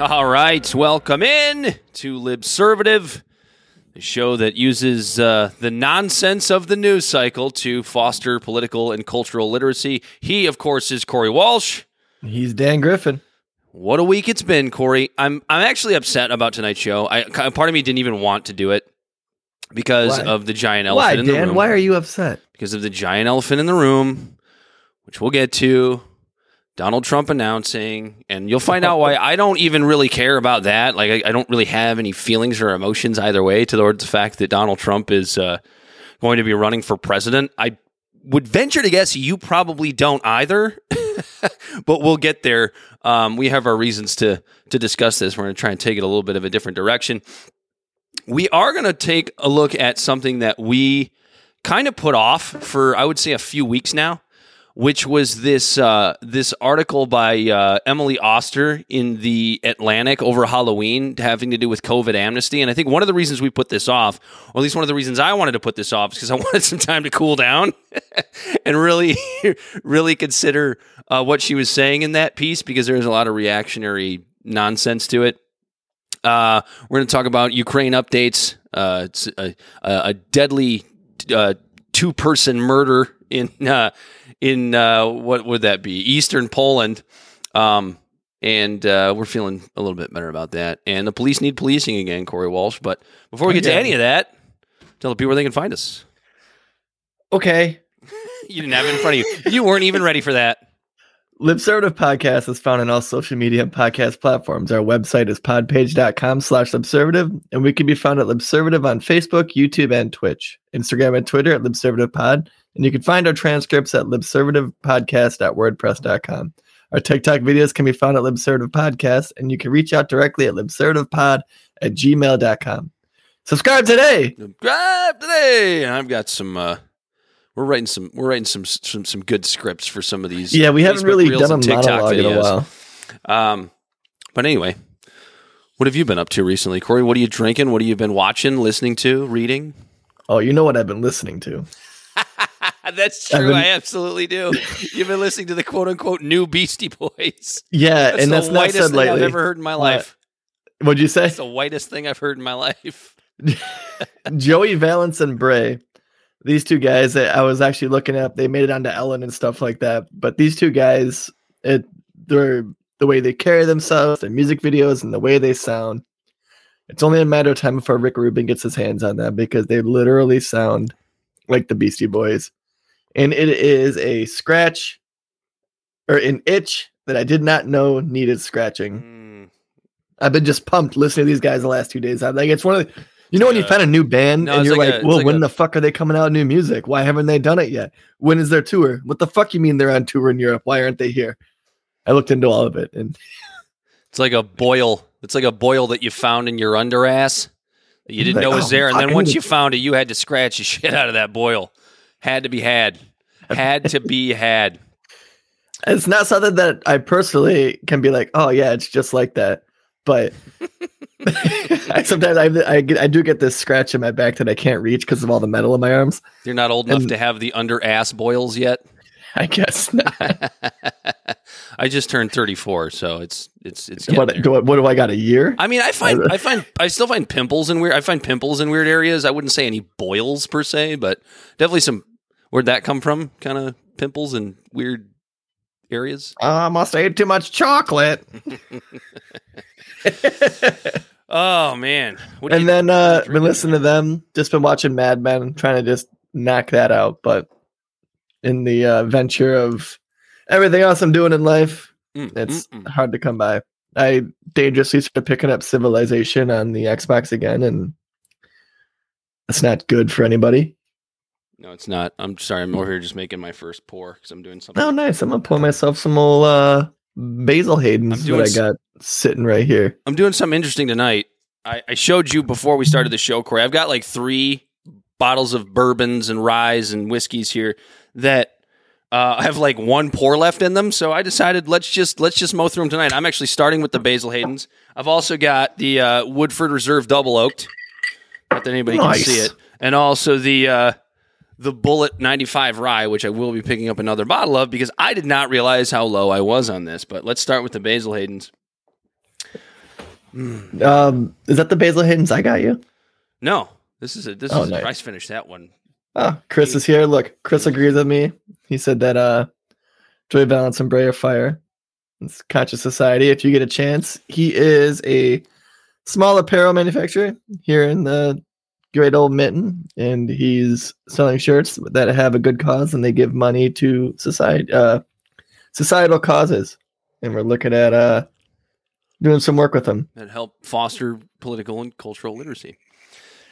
All right, welcome in to Libservative, the show that uses uh, the nonsense of the news cycle to foster political and cultural literacy. He, of course, is Corey Walsh. He's Dan Griffin. What a week it's been, Corey. I'm I'm actually upset about tonight's show. I part of me didn't even want to do it because Why? of the giant elephant Why, in the room. Dan? room. Why are you upset? because of the giant elephant in the room, which we'll get to. Donald Trump announcing, and you'll find out why I don't even really care about that. Like, I, I don't really have any feelings or emotions either way towards the fact that Donald Trump is uh, going to be running for president. I would venture to guess you probably don't either, but we'll get there. Um, we have our reasons to to discuss this. We're going to try and take it a little bit of a different direction. We are going to take a look at something that we kind of put off for I would say a few weeks now, which was this uh, this article by uh, Emily Oster in the Atlantic over Halloween having to do with COVID amnesty. And I think one of the reasons we put this off, or at least one of the reasons I wanted to put this off, is because I wanted some time to cool down and really really consider uh, what she was saying in that piece because there was a lot of reactionary nonsense to it. Uh, we're going to talk about Ukraine updates. Uh, it's a, a, deadly uh, two person murder in uh, in uh, what would that be? Eastern Poland. Um, and uh, we're feeling a little bit better about that. And the police need policing again, Corey Walsh. But before we get to any of that, tell the people where they can find us. Okay. You didn't have it in front of you. You weren't even ready for that. Libservative Podcast is found on all social media and podcast platforms. Our website is podpage.com slash libservative, and we can be found at Libservative on Facebook, YouTube, and Twitch. Instagram and Twitter at libservativepod, and you can find our transcripts at libservativepodcast.wordpress.com. Our TikTok videos can be found at Libservative Podcast, and you can reach out directly at libservativepod at gmail.com. Subscribe today! Subscribe today. I've got some. Uh, we're writing some. We're writing some some some good scripts for some of these. Yeah, we haven't really done a TikTok monologue in a while. Um, but anyway, what have you been up to recently, Corey? What are you drinking? What have you been watching, listening to, reading? Oh, you know what I've been listening to. That's true. I absolutely do. You've been listening to the quote unquote new Beastie Boys. Yeah, That's and the that's not whitest said thing lightly. I've ever heard in my life. What'd you say? That's the whitest thing I've heard in my life. Joey Valence and Brae. These two guys that I was actually looking up, they made it onto Ellen and stuff like that. But these two guys, it they're the way they carry themselves, their music videos, and the way they sound. It's only a matter of time before Rick Rubin gets his hands on them because they literally sound like the Beastie Boys. And it is a scratch or an itch that I did not know needed scratching. Mm. I've been just pumped listening to these guys the last two days. I'm like, it's one of the, you know, when you find a new band no, and you're like like, a- well, like when a- the fuck are they coming out with new music? Why haven't they done it yet? When is their tour? What the fuck you mean they're on tour in Europe? Why aren't they here? I looked into all of it and It's like a boil. It's like a boil that you found in your under ass that you didn't Like, know was oh, there, and then once you found it, you had to scratch the shit out of that boil. Had to be had. Had to be had. it's not something that I personally can be like, oh yeah, it's just like that. But I, sometimes I, I get, I do get this scratch in my back that I can't reach because of all the metal in my arms. You're not old enough And- to have the under ass boils yet. I guess not. I just turned 34, so it's it's it's. what, do, I- what do I got? A year? I mean, I find I find I still find pimples in weird. I find pimples in weird areas. I wouldn't say any boils per se, but definitely some. Where'd that come from? Kind of pimples and weird areas. I must ate too much chocolate. Oh man! What and then what are you uh been listening to them just been watching mad men trying to just knock that out but in the uh, venture of everything else i'm doing in life Mm, it's mm, mm. hard to come by i dangerously started picking up civilization on the xbox again and it's not good for anybody No, it's not. I'm sorry. I'm over here just making my first pour because I'm doing something. Oh, nice. I'm gonna pour myself some old uh, Basil Hayden's I'm doing that I s- got sitting right here. I'm doing something interesting tonight. I, I showed you before we started the show, Corey. I've got like three bottles of bourbons and ryes and whiskeys here that uh, have like one pour left in them. So I decided let's just let's just mow through them tonight. I'm actually starting with the Basil Hayden's. I've also got the uh, Woodford Reserve Double Oaked. Not that anybody Nice. can see it, and also the uh, the Bulleit 95 Rye, which I will be picking up another bottle of because I did not realize how low I was on this. But let's start with the Basil Hayden's. Um, is that the Basil Hayden's I got you? No, this is a this Oh, is nice. I just finished that one. Oh, Chris is here. Look, Chris agrees with me. He said that uh, Joy Valence and Brae fire. It's Conscious Society. If you get a chance, he is a small apparel manufacturer here in the great old mitten, and he's selling shirts that have a good cause, and they give money to society, uh, societal causes. And we're looking at uh, doing some work with him. that help foster political and cultural literacy.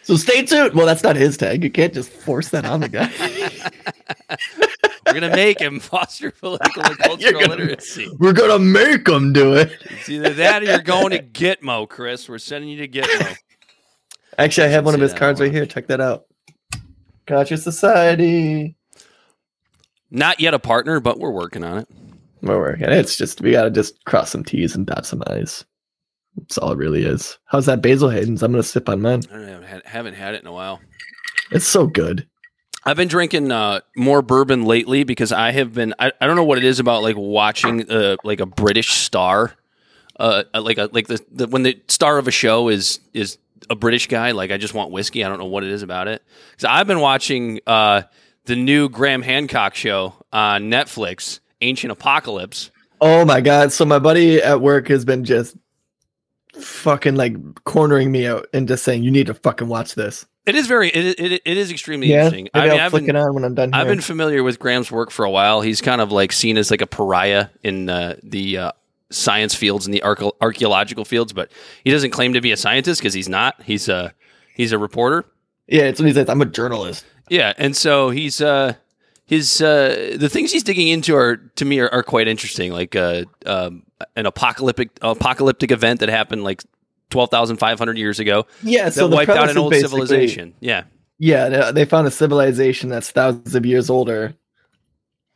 So stay tuned. Well, that's not his tag. You can't just force that on the guy. We're gonna make him foster political and cultural gonna- literacy. We're gonna make him do it. It's either that or you're going to Gitmo, Chris. We're sending you to Gitmo. Actually, I have one of his cards right here. Check that out. Conscious Society. Not yet a partner, but we're working on it. We're working. It's just we gotta just cross some T's and dot some I's. That's all it really is. How's that Basil Hayden's? I'm gonna sip on mine. I don't know, haven't had, haven't had it in a while. It's so good. I've been drinking uh, more bourbon lately because I have been. I, I don't know what it is about like watching uh, like a British star, uh, like a like the, the when the star of a show is is a British guy. Like I just want whiskey. I don't know what it is about it. Because I've been watching uh, the new Graham Hancock show on Netflix, Ancient Apocalypse. Oh my god! So my buddy at work has been just fucking like cornering me out and just saying you need to fucking watch this. It is very. It, it, it is extremely Yeah, interesting. I mean, I'll I've been, on when I'm done. I've been familiar with Graham's work for a while. He's kind of like seen as like a pariah in uh, the uh, science fields and the archaeological fields, but he doesn't claim to be a scientist because he's not. He's a he's a reporter. yeah, it's what he says. I'm a journalist. Yeah, and so he's uh, his uh, the things he's digging into are to me are, are quite interesting. Like uh, um, an apocalyptic apocalyptic event that happened like twelve thousand five hundred years ago Yeah, that so wiped out an old civilization. Yeah. Yeah, they found a civilization that's thousands of years older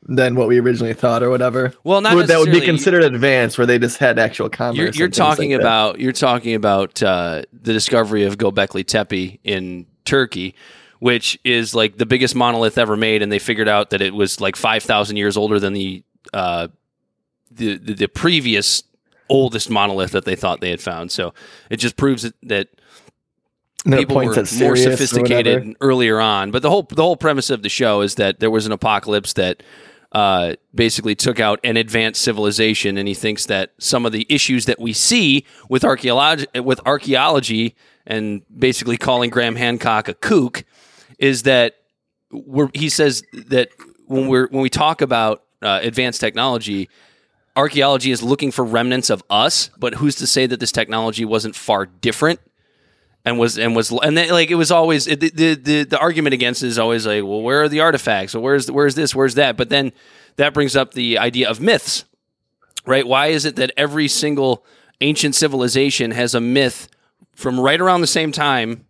than what we originally thought, or whatever. Well, not Would- that would be considered advanced, where they just had actual commerce. You're, you're talking like about you're talking about uh, the discovery of Göbekli Tepe in Turkey, which is like the biggest monolith ever made, and they figured out that it was like five thousand years older than the, uh, the the the previous oldest monolith that they thought they had found. So it just proves that, that people were more at Sirius or sophisticated earlier on. But the whole the whole premise of the show is that there was an apocalypse that uh, basically took out an advanced civilization, and he thinks that some of the issues that we see with archaeology with archaeology and basically calling Graham Hancock a kook is that he says that when we're when we talk about uh, advanced technology. Archaeology is looking for remnants of us, but who's to say that this technology wasn't far different and was and was and then like it was always it, the, the the argument against it is always like well where are the artifacts? Or where's where's this? Where's that? But then that brings up the idea of myths right? Why is it that every single ancient civilization has a myth from right around the same time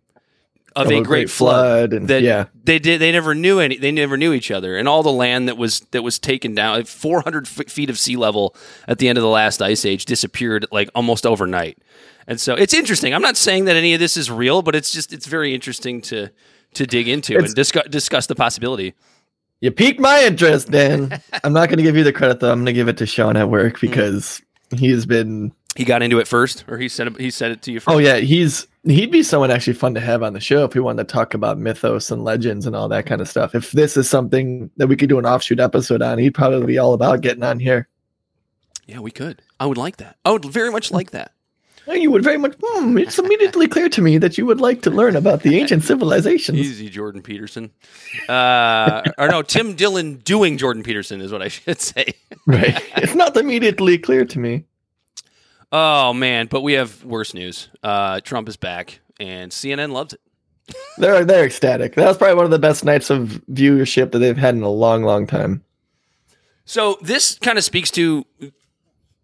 of, a, great, flood, and that yeah, they did they never knew any they never knew each other. And all the land that was that was taken down like 400 f- feet of sea level at the end of the last ice age disappeared like almost overnight and so it's interesting i'm not saying that any of this is real but it's just it's very interesting to to dig into It's- and discuss discuss the possibility you piqued my interest, Dan. I'm not going to give you the credit though. I'm going to give it to Sean at work hmm. because he's been. he got into it first or he said it, he said it to you first Oh yeah, he's he'd be someone actually fun to have on the show if we wanted to talk about mythos and legends and all that kind of stuff. If this is something that we could do an offshoot episode on, he'd probably be all about getting on here. yeah we could i would like that i would very much like that You would very much. Hmm, it's immediately clear to me that you would like to learn about the ancient civilizations. easy jordan peterson uh or no tim dillon doing jordan peterson is what i should say right. It's not immediately clear to me. Oh man, but we have worse news. Uh, Trump is back, and CNN loves it. They're they're ecstatic. That was probably one of the best nights of viewership that they've had in a long, long time. So this kind of speaks to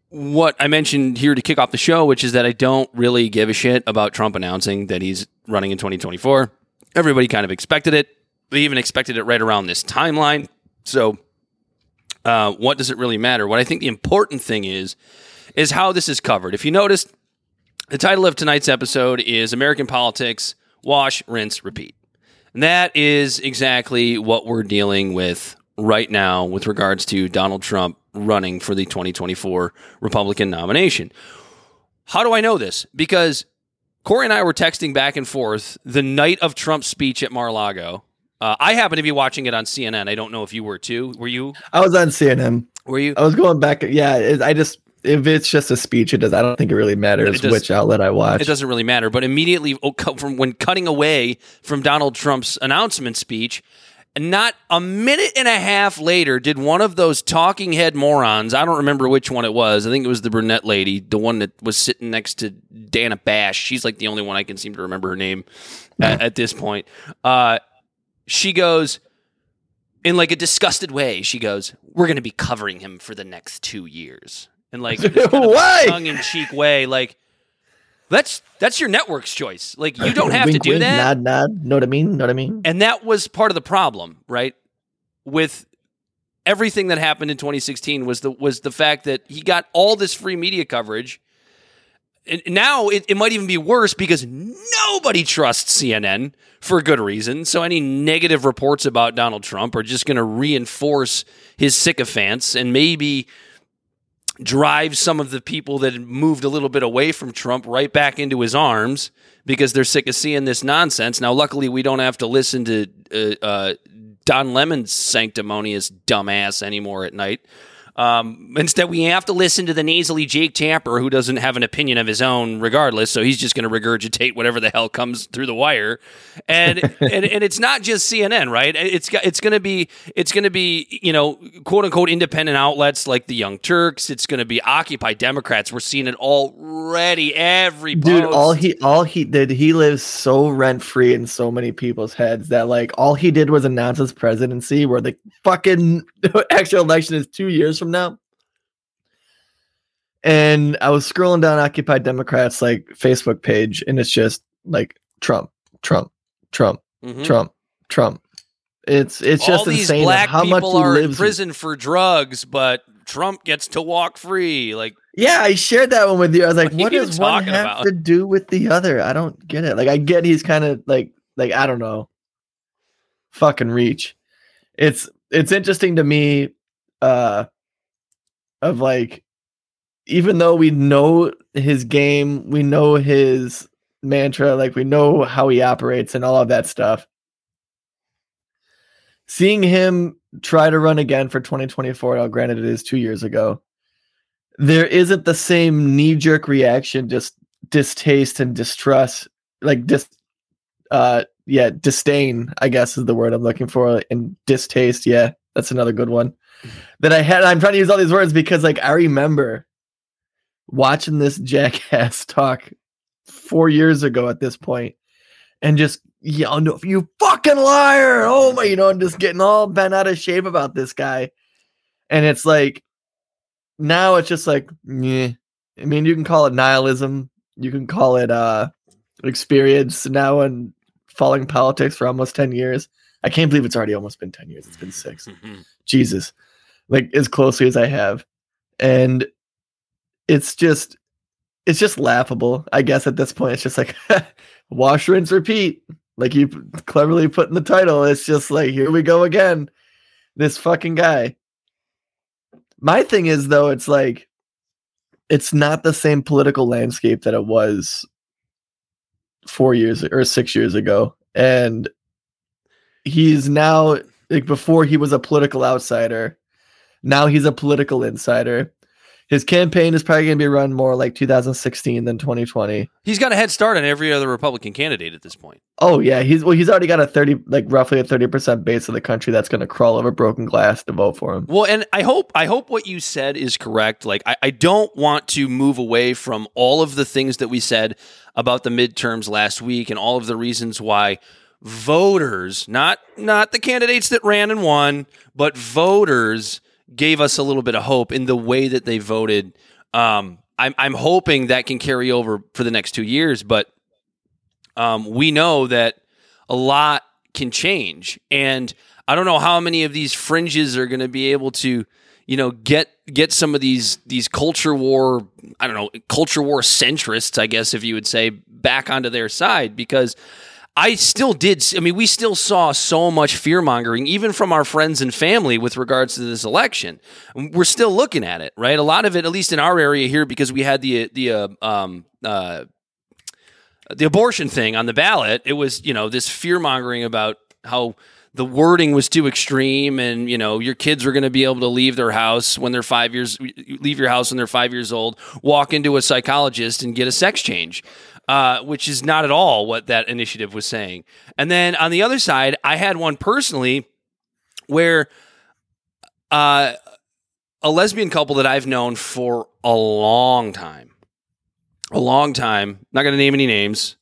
what I mentioned here to kick off the show, which is that I don't really give a shit about Trump announcing that he's running in 2024. Everybody kind of expected it. They even expected it right around this timeline. So, uh, what does it really matter? What I think the important thing is, is how this is covered. If you noticed, the title of tonight's episode is American Politics Wash, Rinse, Repeat. And that is exactly what we're dealing with right now with regards to Donald Trump running for the 2024 Republican nomination. How do I know this? Because Corey and I were texting back and forth the night of Trump's speech at Mar-a-Lago. Uh, I happen to be watching it on CNN. I don't know if you were too. Were you? I was on CNN. Were you? I was going back. Yeah, it, I just if it's just a speech, it does. I don't think it really matters It which outlet I watch. It doesn't really matter. But immediately oh, from when cutting away from Donald Trump's announcement speech, not a minute and a half later did one of those talking head morons, I don't remember which one it was. I think it was the brunette lady, the one that was sitting next to Dana Bash. She's like the only one I can seem to remember her name at, at this point. Uh, she goes, in like a disgusted way, she goes, We're going to be covering him for the next two years. And like, tongue in cheek way, like, that's that's your network's choice. Like, you don't have to do wink, that. Nod, nod. Know what I mean? Know what I mean? And that was part of the problem, right? With everything that happened in 2016 was the was the fact that he got all this free media coverage. And now it, it might even be worse because nobody trusts CNN for good reason. So any negative reports about Donald Trump are just going to reinforce his sycophants and maybe drive some of the people that moved a little bit away from Trump right back into his arms because they're sick of seeing this nonsense. Now, luckily, we don't have to listen to uh, uh, Don Lemon's sanctimonious dumbass anymore at night. Um, instead, we have to listen to the nasally Jake Tapper, who doesn't have an opinion of his own, regardless. So he's just going to regurgitate whatever the hell comes through the wire, and and, and it's not just CNN, right? It's it's going to be it's going to be you know quote unquote independent outlets like the Young Turks. It's going to be Occupy Democrats. We're seeing it already. Every Dude, post. all he all he did, he lives so rent free in so many people's heads that like all he did was announce his presidency, where the fucking actual election is two years from now. And I was scrolling down Occupy Democrats like Facebook page, and it's just like Trump, Trump, Trump, Mhm. Trump, Trump. It's it's just all these insane black how much people he are in lives. prison for drugs, but Trump gets to walk free. Like Yeah, I shared that one with you. I was like, What what does one have about? to do with the other? I don't get it. Like, I get he's kind of like, like I don't know, fucking reach. It's it's interesting to me, uh, of like, even though we know his game, we know his mantra, like we know how he operates and all of that stuff. Seeing him try to run again for 2024, now granted it is two years ago, there isn't the same knee jerk reaction, just distaste and distrust, like dis, uh, yeah, disdain. I guess is the word I'm looking for, and distaste. Yeah, that's another good one that I had. I'm trying to use all these words because, like, I remember watching this jackass talk four years ago at this point, and just yelling, "No, you fucking liar!" Oh my, you know, I'm just getting all bent out of shape about this guy, and it's like now it's just like yeah i mean you can call it nihilism. You can call it uh experience now and following politics for almost 10 years. I can't believe it's already almost been 10 years. It's been six. Jesus like as closely as i have. And it's just it's just laughable i guess at this point. It's just like wash rinse repeat. Like you cleverly put in the title it's just like here we go again this fucking guy. My thing is though it's like it's not the same political landscape that it was four years or six years ago. And he's now like before he was a political outsider now he's a political insider his campaign is probably going to be run more like 2016 than 2020. He's got a head start on every other Republican candidate at this point. Oh yeah, he's well, he's already got a 30 like roughly a 30% base of the country that's going to crawl over broken glass to vote for him. Well, and I hope I hope what you said is correct. Like I, I don't want to move away from all of the things that we said about the midterms last week and all of the reasons why voters, not not the candidates that ran and won, but voters gave us a little bit of hope in the way that they voted. Um, I'm I'm hoping that can carry over for the next two years, but um, we know that a lot can change, and I don't know how many of these fringes are going to be able to, you know, get get some of these these culture war, I don't know, culture war centrists, I guess if you would say, back onto their side because I still did. I mean, we still saw so much fear mongering, even from our friends and family, with regards to this election. We're still looking at it, right? A lot of it, at least in our area here, because we had the the uh, um, uh, the abortion thing on the ballot. It was you know this fear mongering about how the wording was too extreme and you know your kids are going to be able to leave their house when they're five years leave your house when they're five years old walk into a psychologist and get a sex change uh, which is not at all what that initiative was saying. And then on the other side, I had one personally where uh, a lesbian couple that I've known for a long time, a long time, not going to name any names,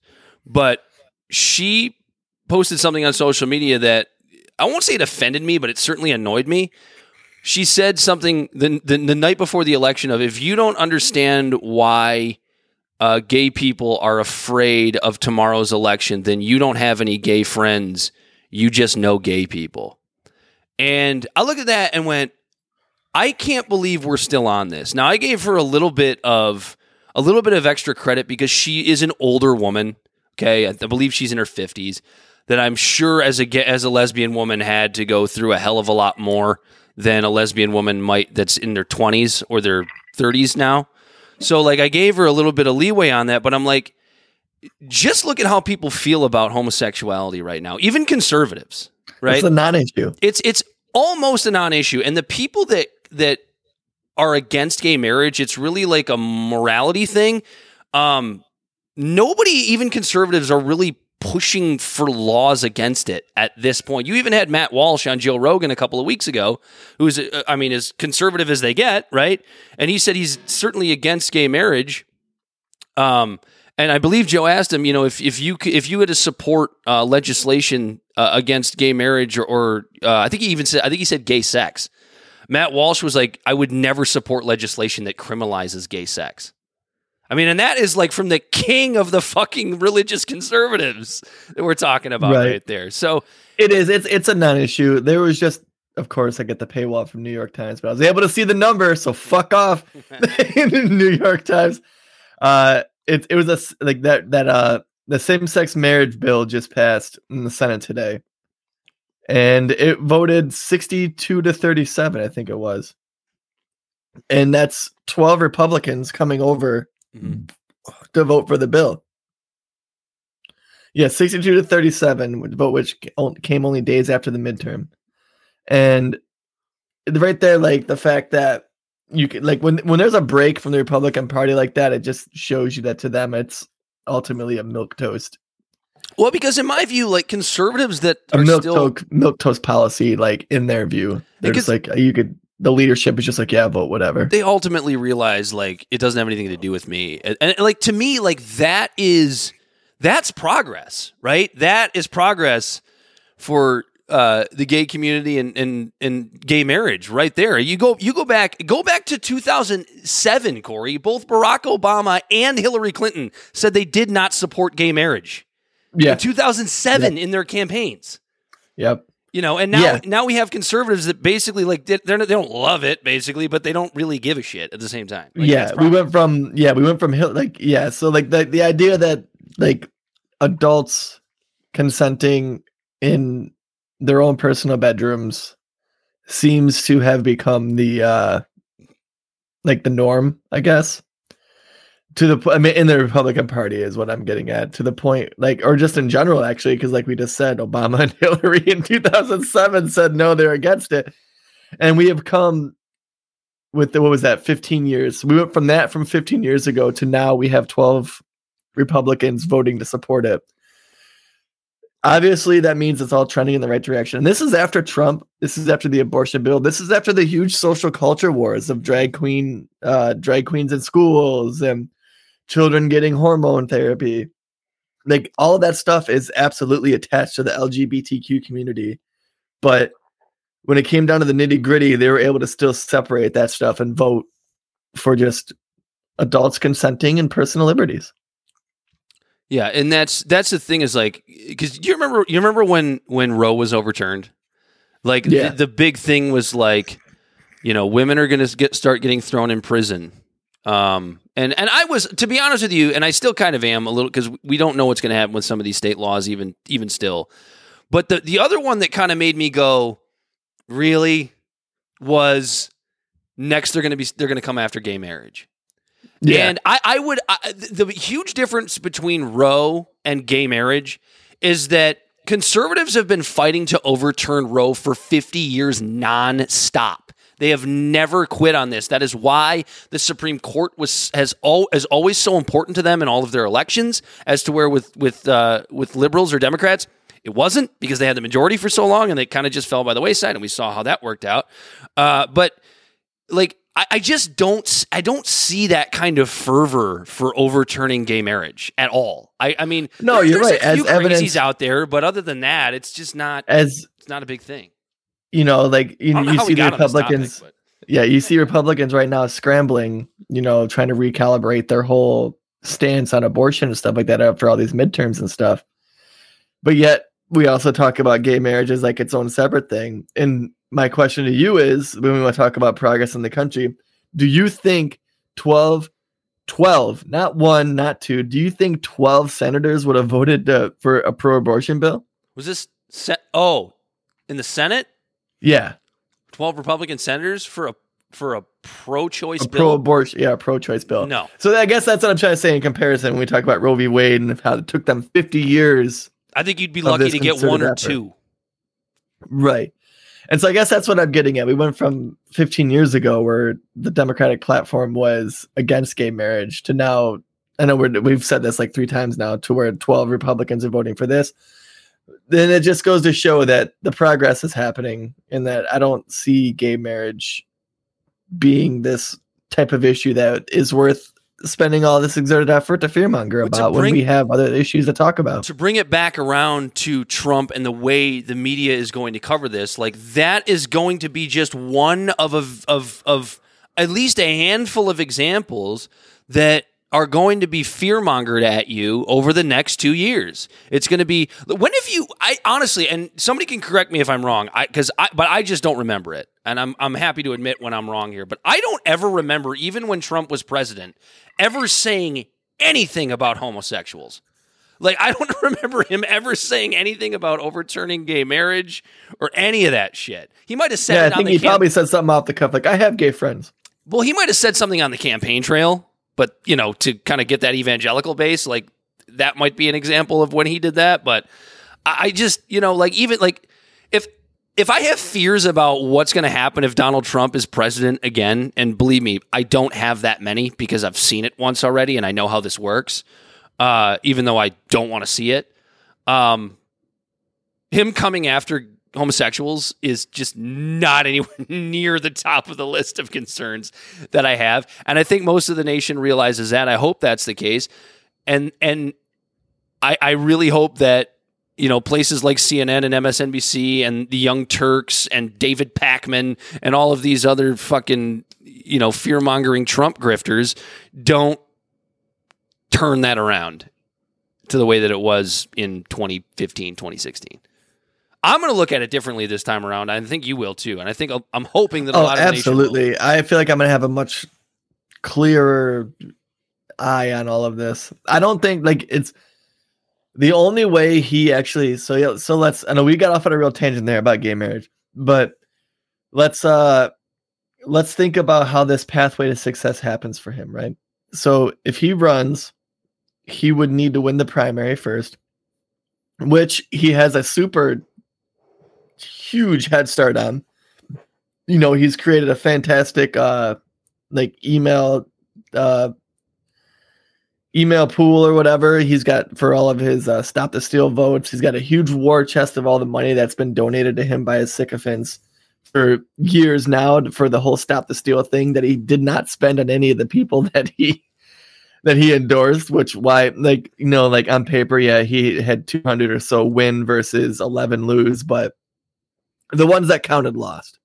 but she posted something on social media that I won't say it offended me, but it certainly annoyed me. She said something the, the, the night before the election of if you don't understand why uh, gay people are afraid of tomorrow's election, then you don't have any gay friends. You just know gay people. And I looked at that and went, I can't believe we're still on this. Now I gave her a little bit of a little bit of extra credit because she is an older woman. Okay, I believe she's in her fifties. That I'm sure as a as a lesbian woman had to go through a hell of a lot more than a lesbian woman might that's in their 20s or their 30s now. So like I gave her a little bit of leeway on that, but I'm like, just look at how people feel about homosexuality right now, even conservatives, right? It's a non-issue. It's it's almost a non-issue, and the people that that are against gay marriage, it's really like a morality thing. Um, nobody, even conservatives, are really pushing for laws against it at this point. You even had Matt Walsh on Joe Rogan a couple of weeks ago, who's, uh, I mean, as conservative as they get, right? And he said he's certainly against gay marriage. Um, and I believe Joe asked him, you know, if, if you if you had to support uh, legislation uh, against gay marriage, or, or uh, I think he even said, I think he said gay sex. Matt Walsh was like, I would never support legislation that criminalizes gay sex. I mean, and that is like from the king of the fucking religious conservatives that we're talking about right, right there. So it is. It's it's a non-issue. There was just, of course, I get the paywall from New York Times, but I was able to see the number. So fuck off, New York Times. Uh, it it was a like that that uh the same-sex marriage bill just passed in the Senate today, and it voted sixty-two to thirty-seven. I think it was, and that's twelve Republicans coming over mm-hmm. to vote for the bill. Yeah, 62 to 37, vote which came only days after the midterm. And right there, like the fact that you can, like, when, when there's a break from the Republican Party like that, it just shows you that to them it's ultimately a milk toast. Well, because in my view, like conservatives that a milk still toast, milk toast policy, like in their view, they're just like you could the leadership is just like, yeah, vote whatever. They ultimately realize like it doesn't have anything to do with me, and, and, like to me, like that is that's progress, right? That is progress for uh, the gay community and, and and gay marriage, right there. You go you go back go back to 2007, Corey. Both Barack Obama and Hillary Clinton said they did not support gay marriage. Yeah, in 2007 in their campaigns. Yep. You know, and now yeah. now we have conservatives that basically like they they don't love it basically, but they don't really give a shit at the same time. Like, yeah, we went from yeah, we went from like yeah, so like the the idea that like adults consenting in their own personal bedrooms seems to have become the uh like the norm, I guess to the I mean in the Republican Party is what I'm getting at to the point like or just in general actually because like we just said Obama and Hillary in 2007 said no they're against it. And we have come with the, what was that 15 years? We went from that from 15 years ago to now we have 12 republicans voting to support it. Obviously that means it's all trending in the right direction. And this is after trump this is after the abortion bill this is after the huge social culture wars of drag queen uh drag queens in schools and children getting hormone therapy like all of that stuff is absolutely attached to the lgbtq community but when it came down to the nitty gritty, they were able to still separate that stuff and vote for just adults consenting and personal liberties. Yeah, and that's that's the thing is like because you remember you remember when when Roe was overturned, like Yeah. the, the big thing was like, you know, women are going to get start getting thrown in prison. Um, and and I was to be honest with you, and I still kind of am a little because we don't know what's going to happen with some of these state laws, even even still. But the the other one that kind of made me go, really, was next they're going to be they're going to come after gay marriage. Yeah. And I, I would, I, the the huge difference between Roe and gay marriage is that conservatives have been fighting to overturn Roe for 50 years nonstop. They have never quit on this. That is why the Supreme Court was has all is always so important to them in all of their elections, as to where with with uh, with liberals or Democrats, it wasn't because they had the majority for so long and they kind of just fell by the wayside, and we saw how that worked out. Uh, but like I, I just don't I don't see that kind of fervor for overturning gay marriage at all. I, I mean, No, there- you're there's right. A few As evidence- out there, but other than that, it's just not as it's not a big thing. You know, like you, know you see the got on this topic, Republicans. but- yeah, you see Republicans right now scrambling, you know, trying to recalibrate their whole stance on abortion and stuff like that after all these midterms and stuff. But yet, we also talk about gay marriage as like its own separate thing. And my question to you is when we want to talk about progress in the country, do you think 12, 12, not one, not two, do you think 12 senators would have voted to, for a pro abortion bill? Was this set? Oh, in the Senate, Yeah. twelve Republican senators for a for a pro-choice A bill. pro abortion, yeah, pro choice bill. no, So I guess that's what I'm trying to say in comparison when we talk about Roe v. Wade and how it took them 50 years. I think you'd be lucky to get one or effort. two. Right. And so I guess that's what I'm getting at. We went from 15 years ago where the Democratic platform was against gay marriage to now, I know we're, we've said this like three times now, to where 12 Republicans are voting for this. Then it just goes to show that the progress is happening and that I don't see gay marriage being this type of issue that is worth spending all this exerted effort to fearmonger about when we have other issues to talk about. to bring it back around to Trump and the way the media is going to cover this, like that is going to be just one of of of, of at least a handful of examples that are going to be fear mongered at you over the next two years. It's going to be when have you? I honestly, and somebody can correct me if I'm wrong, I because I but I just don't remember it, and I'm I'm happy to admit when I'm wrong here, but I don't ever remember even when Trump was president ever saying anything about homosexuals. Like I don't remember him ever saying anything about overturning gay marriage or any of that shit. He might have said Yeah, I think he probably said something off the cuff like, I have gay friends. well, he might have said something on the campaign trail, but you know, to kind of get that evangelical base, like that might be an example of when he did that. But I, just, you know, like even like if if I have fears about what's going to happen if Donald Trump is president again, and believe me, I don't have that many because I've seen it once already and I know how this works. Uh, even though I don't want to see it, um, him coming after homosexuals is just not anywhere near the top of the list of concerns that I have. And I think most of the nation realizes that. I hope that's the case. And and I I really hope that you know places like CNN and MSNBC and the Young Turks and David Pakman and all of these other fucking you know fear mongering Trump grifters don't turn that around to the way that it was in 2015 2016 i'm going to look at it differently this time around i think you will too and i think i'm hoping that a Oh, lot of the nation will. absolutely. I feel like I'm going to have a much clearer eye on all of this. I don't think like it's the only way he actually so yeah, so let's I know we got off on a real tangent there about gay marriage, but let's uh let's think about how this pathway to success happens for him, right? So if he runs, he would need to win the primary first, which he has a super huge head start on. You know, he's created a fantastic uh like email uh email pool or whatever he's got for all of his uh, stop the steal votes he's got a huge war chest of all the money that's been donated to him by his sycophants for years now for the whole stop the steal thing that he did not spend on any of the people that he that he endorsed which why like you know like on paper yeah he had 200 or so win versus 11 lose but the ones that counted lost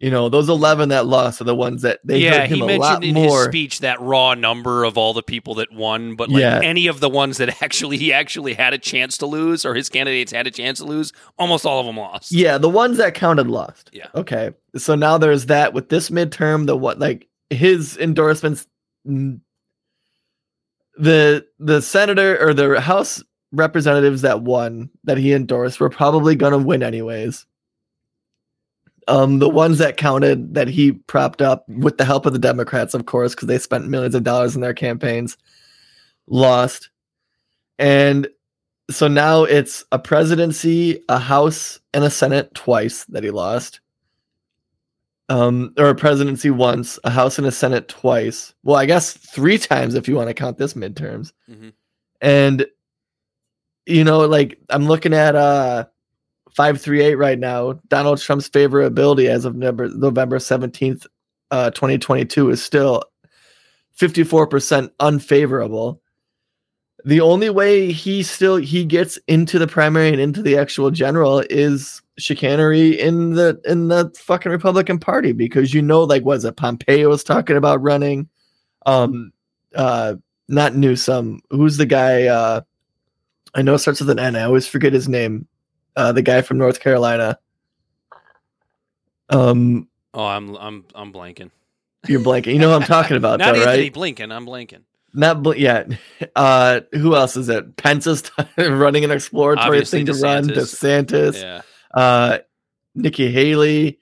you know those 11 that lost are the ones that they yeah, he a mentioned lot in more his speech that raw number of all the people that won, but like Yeah. any of the ones that actually he actually had a chance to lose or his candidates had a chance to lose, almost all of them lost. Yeah, the ones that counted lost. Yeah. Okay. So now there's that with this midterm, the what like his endorsements the the senator or the house representatives that won that he endorsed were probably going to win anyways. Um the ones that counted that he propped up with the help of the Democrats of course because they spent millions of dollars in their campaigns lost. And so now it's a presidency, a house, and a senate twice that he lost. Um, or a presidency once, a house and a senate twice. Well, I guess three times if you want to count this midterms. Mhm. And you know, like I'm looking at uh 538 right now. Donald Trump's favorability as of November, November 17th, uh 2022 is still 54% unfavorable. The only way he still he gets into the primary and into the actual general is chicanery in the in the fucking Republican Party because you know like was it Pompeo was talking about running. Um uh not Newsom. Who's the guy uh I know it starts with an N I always forget his name uh the guy from North Carolina um Oh, I'm I'm I'm blanking. you're blanking you know what I'm talking about Not though Antony right Blinken. I'm blanking. not bl- yeah uh who else is it Pence is running an exploratory Obviously thing to run DeSantis. DeSantis Yeah. uh Nikki Haley.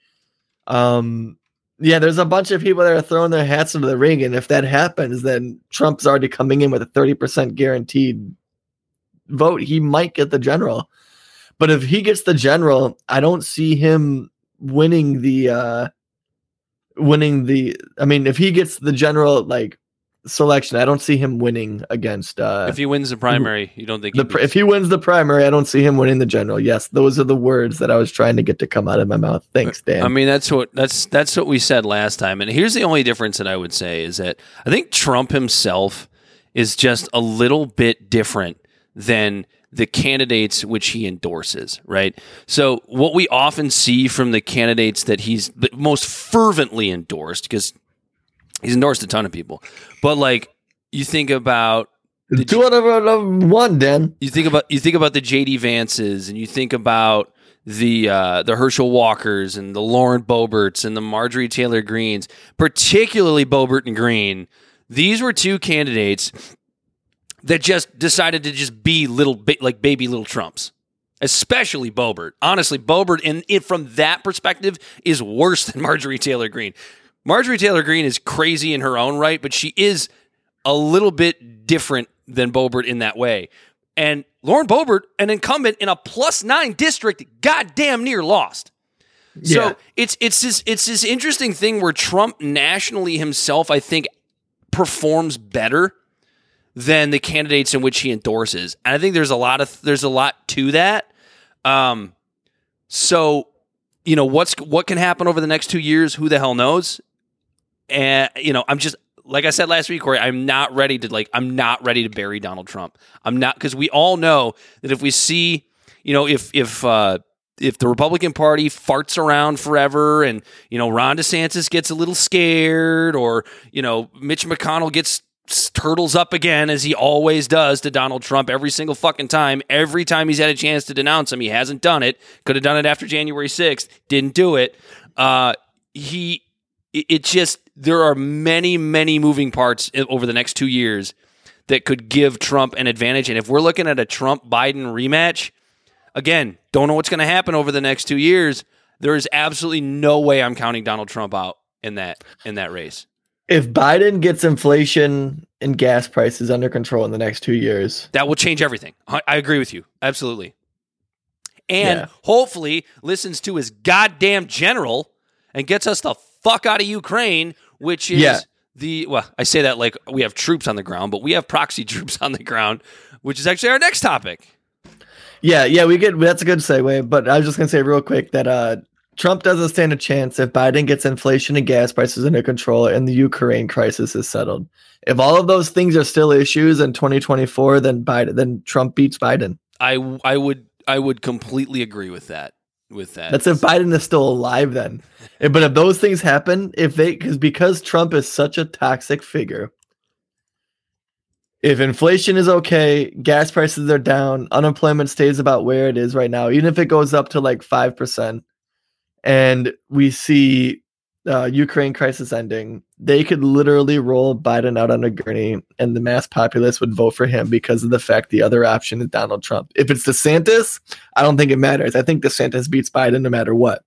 Um yeah, there's a bunch of people that are throwing their hats into the ring, and if that happens, then Trump's already coming in with a 30% guaranteed vote. He might get the general. But if he gets the general, I don't see him winning the uh winning the I mean, if he gets the general like selection, I don't see him winning against uh if he wins the primary, you don't think the he if he wins the primary, I don't see him winning the general. Yes, those are the words that I was trying to get to come out of my mouth. Thanks, Dan. I mean, that's what that's that's what we said last time. And here's the only difference that I would say is that I think Trump himself is just a little bit different than the candidates which he endorses, right? So what we often see from the candidates that he's the most fervently endorsed because he's endorsed a ton of people. But like you think about the Two out of one, Dan. you think about you think about the JD Vances and you think about the uh, the Herschel Walkers and the Lauren Boeberts and the Marjorie Taylor Greenes, particularly Boebert and Greene. These were two candidates that just decided to just be little ba- like baby little Trumps. Especially Boebert. Honestly, Boebert, in, in from that perspective, is worse than Marjorie Taylor Greene. Marjorie Taylor Greene is crazy in her own right, but she is a little bit different than Boebert in that way. And Lauren Boebert, an incumbent in a plus nine district, goddamn near lost. Yeah. So it's it's this it's this interesting thing where Trump nationally himself, I think, performs better than the candidates in which he endorses. And I think there's a lot of there's a lot to that. Um, so you know what's what can happen over the next two years? Who the hell knows? And you know, I'm just like I said last week, Corey. I'm not ready to like. I'm not ready to bury Donald Trump. I'm not because we all know that if we see, you know, if if uh, if the Republican Party farts around forever, and you know Ron DeSantis gets a little scared, or you know Mitch McConnell gets turtles up again as he always does to Donald Trump every single fucking time. Every time he's had a chance to denounce him, he hasn't done it. Could have done it after January 6th, didn't do it. Uh, he, it, it just there are many, many moving parts over the next two years that could give Trump an advantage. And if we're looking at a Trump Biden rematch, again, don't know what's going to happen over the next two years. There is absolutely no way I'm counting Donald Trump out in that in that race. If Biden gets inflation and gas prices under control in the next two years, That will change everything. I, I agree with you. Absolutely. And Yeah. hopefully listens to his goddamn general and gets us the fuck out of Ukraine, which is Yeah. the well, I say that like we have troops on the ground, but we have proxy troops on the ground, which is actually our next topic. Yeah, yeah, we get that's a good segue. But I was just gonna say real quick that uh Trump doesn't stand a chance if Biden gets inflation and gas prices under control and the Ukraine crisis is settled. If all of those things are still issues in 2024, then Biden then Trump beats Biden. I I would I would completely agree with that. With that, That's if Biden is still alive then. But if those things happen, if they because because Trump is such a toxic figure, if inflation is okay, gas prices are down, unemployment stays about where it is right now, even if it goes up to like five percent, and we see uh, Ukraine crisis ending, they could literally roll Biden out on a gurney, and the mass populace would vote for him because of the fact the other option is Donald Trump. If it's DeSantis, I don't think it matters. I think DeSantis beats Biden no matter what.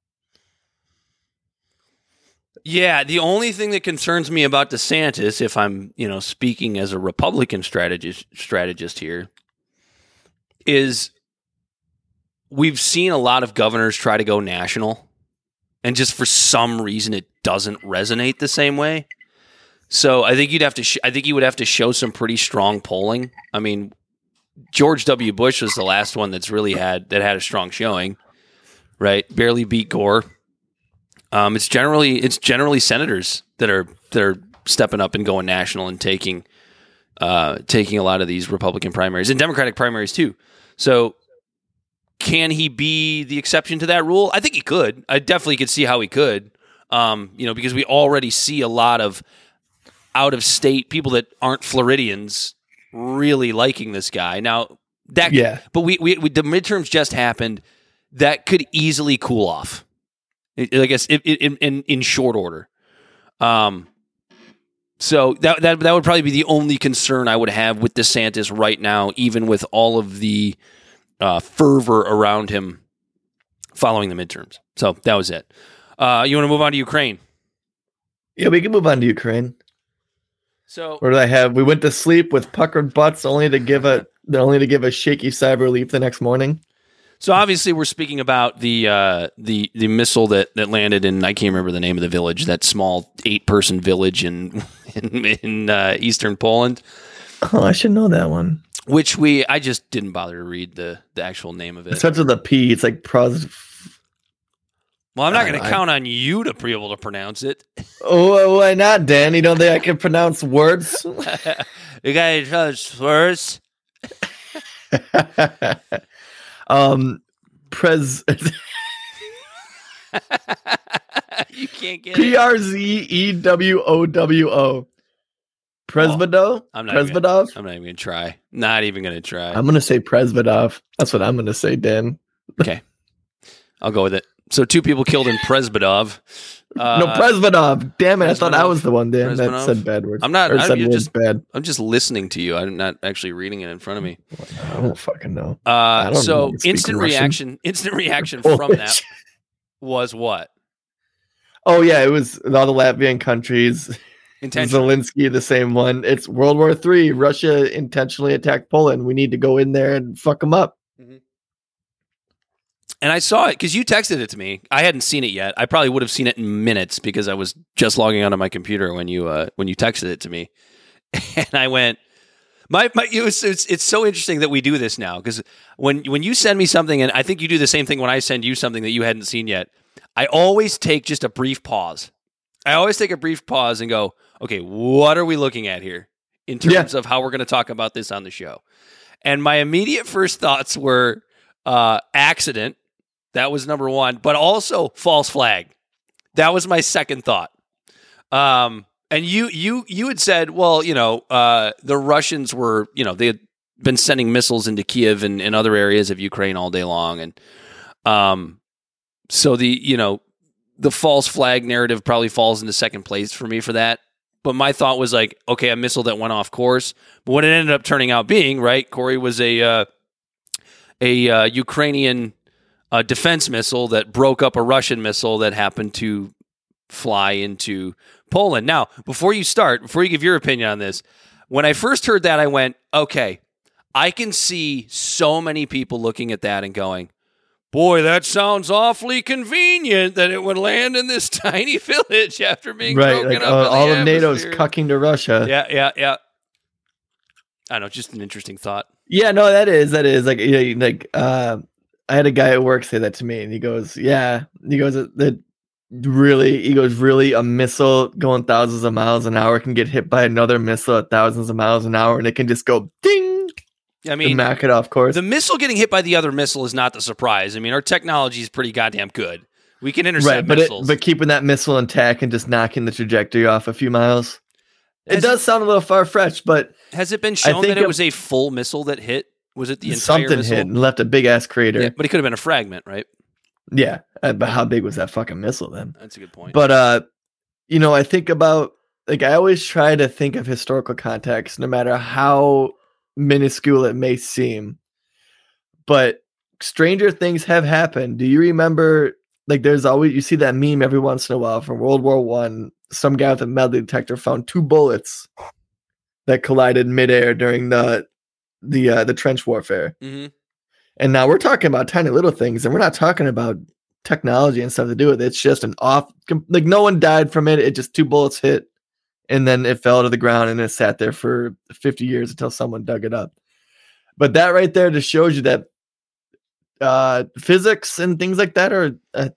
Yeah, the only thing that concerns me about DeSantis, if I'm, you know, speaking as a Republican strategist strategist here, is we've seen a lot of governors try to go national, and just for some reason it doesn't resonate the same way. So I think you'd have to. Sh- I think you would have to show some pretty strong polling. I mean, George W. Bush was the last one that's really had that had a strong showing, right? Barely beat Gore. Um, it's generally it's generally senators that are that are stepping up and going national and taking uh, taking a lot of these Republican primaries and Democratic primaries too. So can he be the exception to that rule? I think he could. I definitely could see how he could. Um, you know, because we already see a lot of out of state people that aren't Floridians really liking this guy. Now that Yeah. but we, we, we the midterms just happened. That could easily cool off. I guess in, in, in, in short order. Um, so that, that that would probably be the only concern I would have with DeSantis right now, even with all of the uh, fervor around him following the midterms. So that was it. Uh, you want to move on to Ukraine? Yeah, we can move on to Ukraine. So Where did I have? We went to sleep with puckered butts, only to give a only to give a shaky sigh of relief the next morning. So obviously, we're speaking about the uh, the the missile that, that landed in I can't remember the name of the village, that small eight person village in in, in uh, eastern Poland, Oh, I should know that one. Which we I just didn't bother to read the the actual name of It it. starts with a P. It's like pros. Well, I'm not going to count on you to be able to pronounce it. Oh, why not, Dan? You don't think I can pronounce words? you got guys first. um, Pres you can't get P it. R Z E W O W O. Presvedov. I'm not even- I'm not even going to try. Not even going to try. I'm gonna say Presvedov. That's what I'm gonna say, Dan. Okay. I'll go with it. So two people killed in Presbodov. Uh, no, Presvedov. Damn it! I thought I was the one, Dan, that said bad words. I'm not- I, said just, bad. I'm just listening to you. I'm not actually reading it in front of me. I don't fucking know. Uh, don't so how to speak instant Russian. reaction, instant reaction Oh, from that was what Oh yeah, it was all the Latvian countries. Zelensky, the same one. It's World War Three. Russia intentionally attacked Poland. We need to go in there and fuck them up. And I saw it because you texted it to me. I hadn't seen it yet. I probably would have seen it in minutes because I was just logging onto my computer when you uh, when you texted it to me, and I went. My, my it was, it's, it's so interesting that we do this now because when when you send me something and I think you do the same thing when I send you something that you hadn't seen yet, I always take just a brief pause. I always take a brief pause and go, okay, what are we looking at here in terms of how we're going to talk about this on the show? And my immediate first thoughts were uh, accident. That was number one, but also false flag. That was my second thought. Um, and you you you had said, well, you know, uh, the Russians were, you know, they had been sending missiles into Kiev and, and other areas of Ukraine all day long, and um, so the you know the false flag narrative probably falls into second place for me for that. But my thought was like, okay, a missile that went off course. But what it ended up turning out being, right, Corey was a uh, a uh, Ukrainian uh, defense missile that broke up a Russian missile that happened to fly into Poland. Now, before you start, before you give your opinion on this, when I first heard that, I went, okay, I can see so many people looking at that and going, Boy, that sounds awfully convenient that it would land in this tiny village after being right, broken like up. uh, all of NATO's cucking to Russia. Yeah, yeah, yeah. I don't know, just an interesting thought. Yeah, no, that is that is like yeah, like uh, I had a guy at work say that to me, and he goes, "Yeah," he goes, "That really," he goes, "Really, a missile going thousands of miles an hour can get hit by another missile at thousands of miles an hour, and it can just go ding I mean, knock it off course." the missile getting hit by the other missile is not the surprise. I mean, our technology is pretty goddamn good. We can intercept right, but it, missiles. but keeping that missile intact and just knocking the trajectory off a few miles. It Has- does sound a little far fetched, but Has it been shown that it it- was a full missile that hit? Was it the entire something missile? hit and left a big ass crater. Yeah, Yeah, but it could have been a fragment, right? uh, but how big was that fucking missile then? That's a good point. But uh, you know, I think about like I always try to think of historical context, no matter how minuscule it may seem. But stranger things have happened. Do you remember? Like, there's always you see that meme every once in a while from World War One. Some guy with a metal detector found two bullets that collided midair during the the uh, the trench warfare. hmm And now we're talking about tiny little things, and we're not talking about technology and stuff to do with it. It's just an off, like no one died from it. It just two bullets hit, and then it fell to the ground and it sat there for 50 years until someone dug it up. But that right there just shows you that uh, physics and things like that are uh,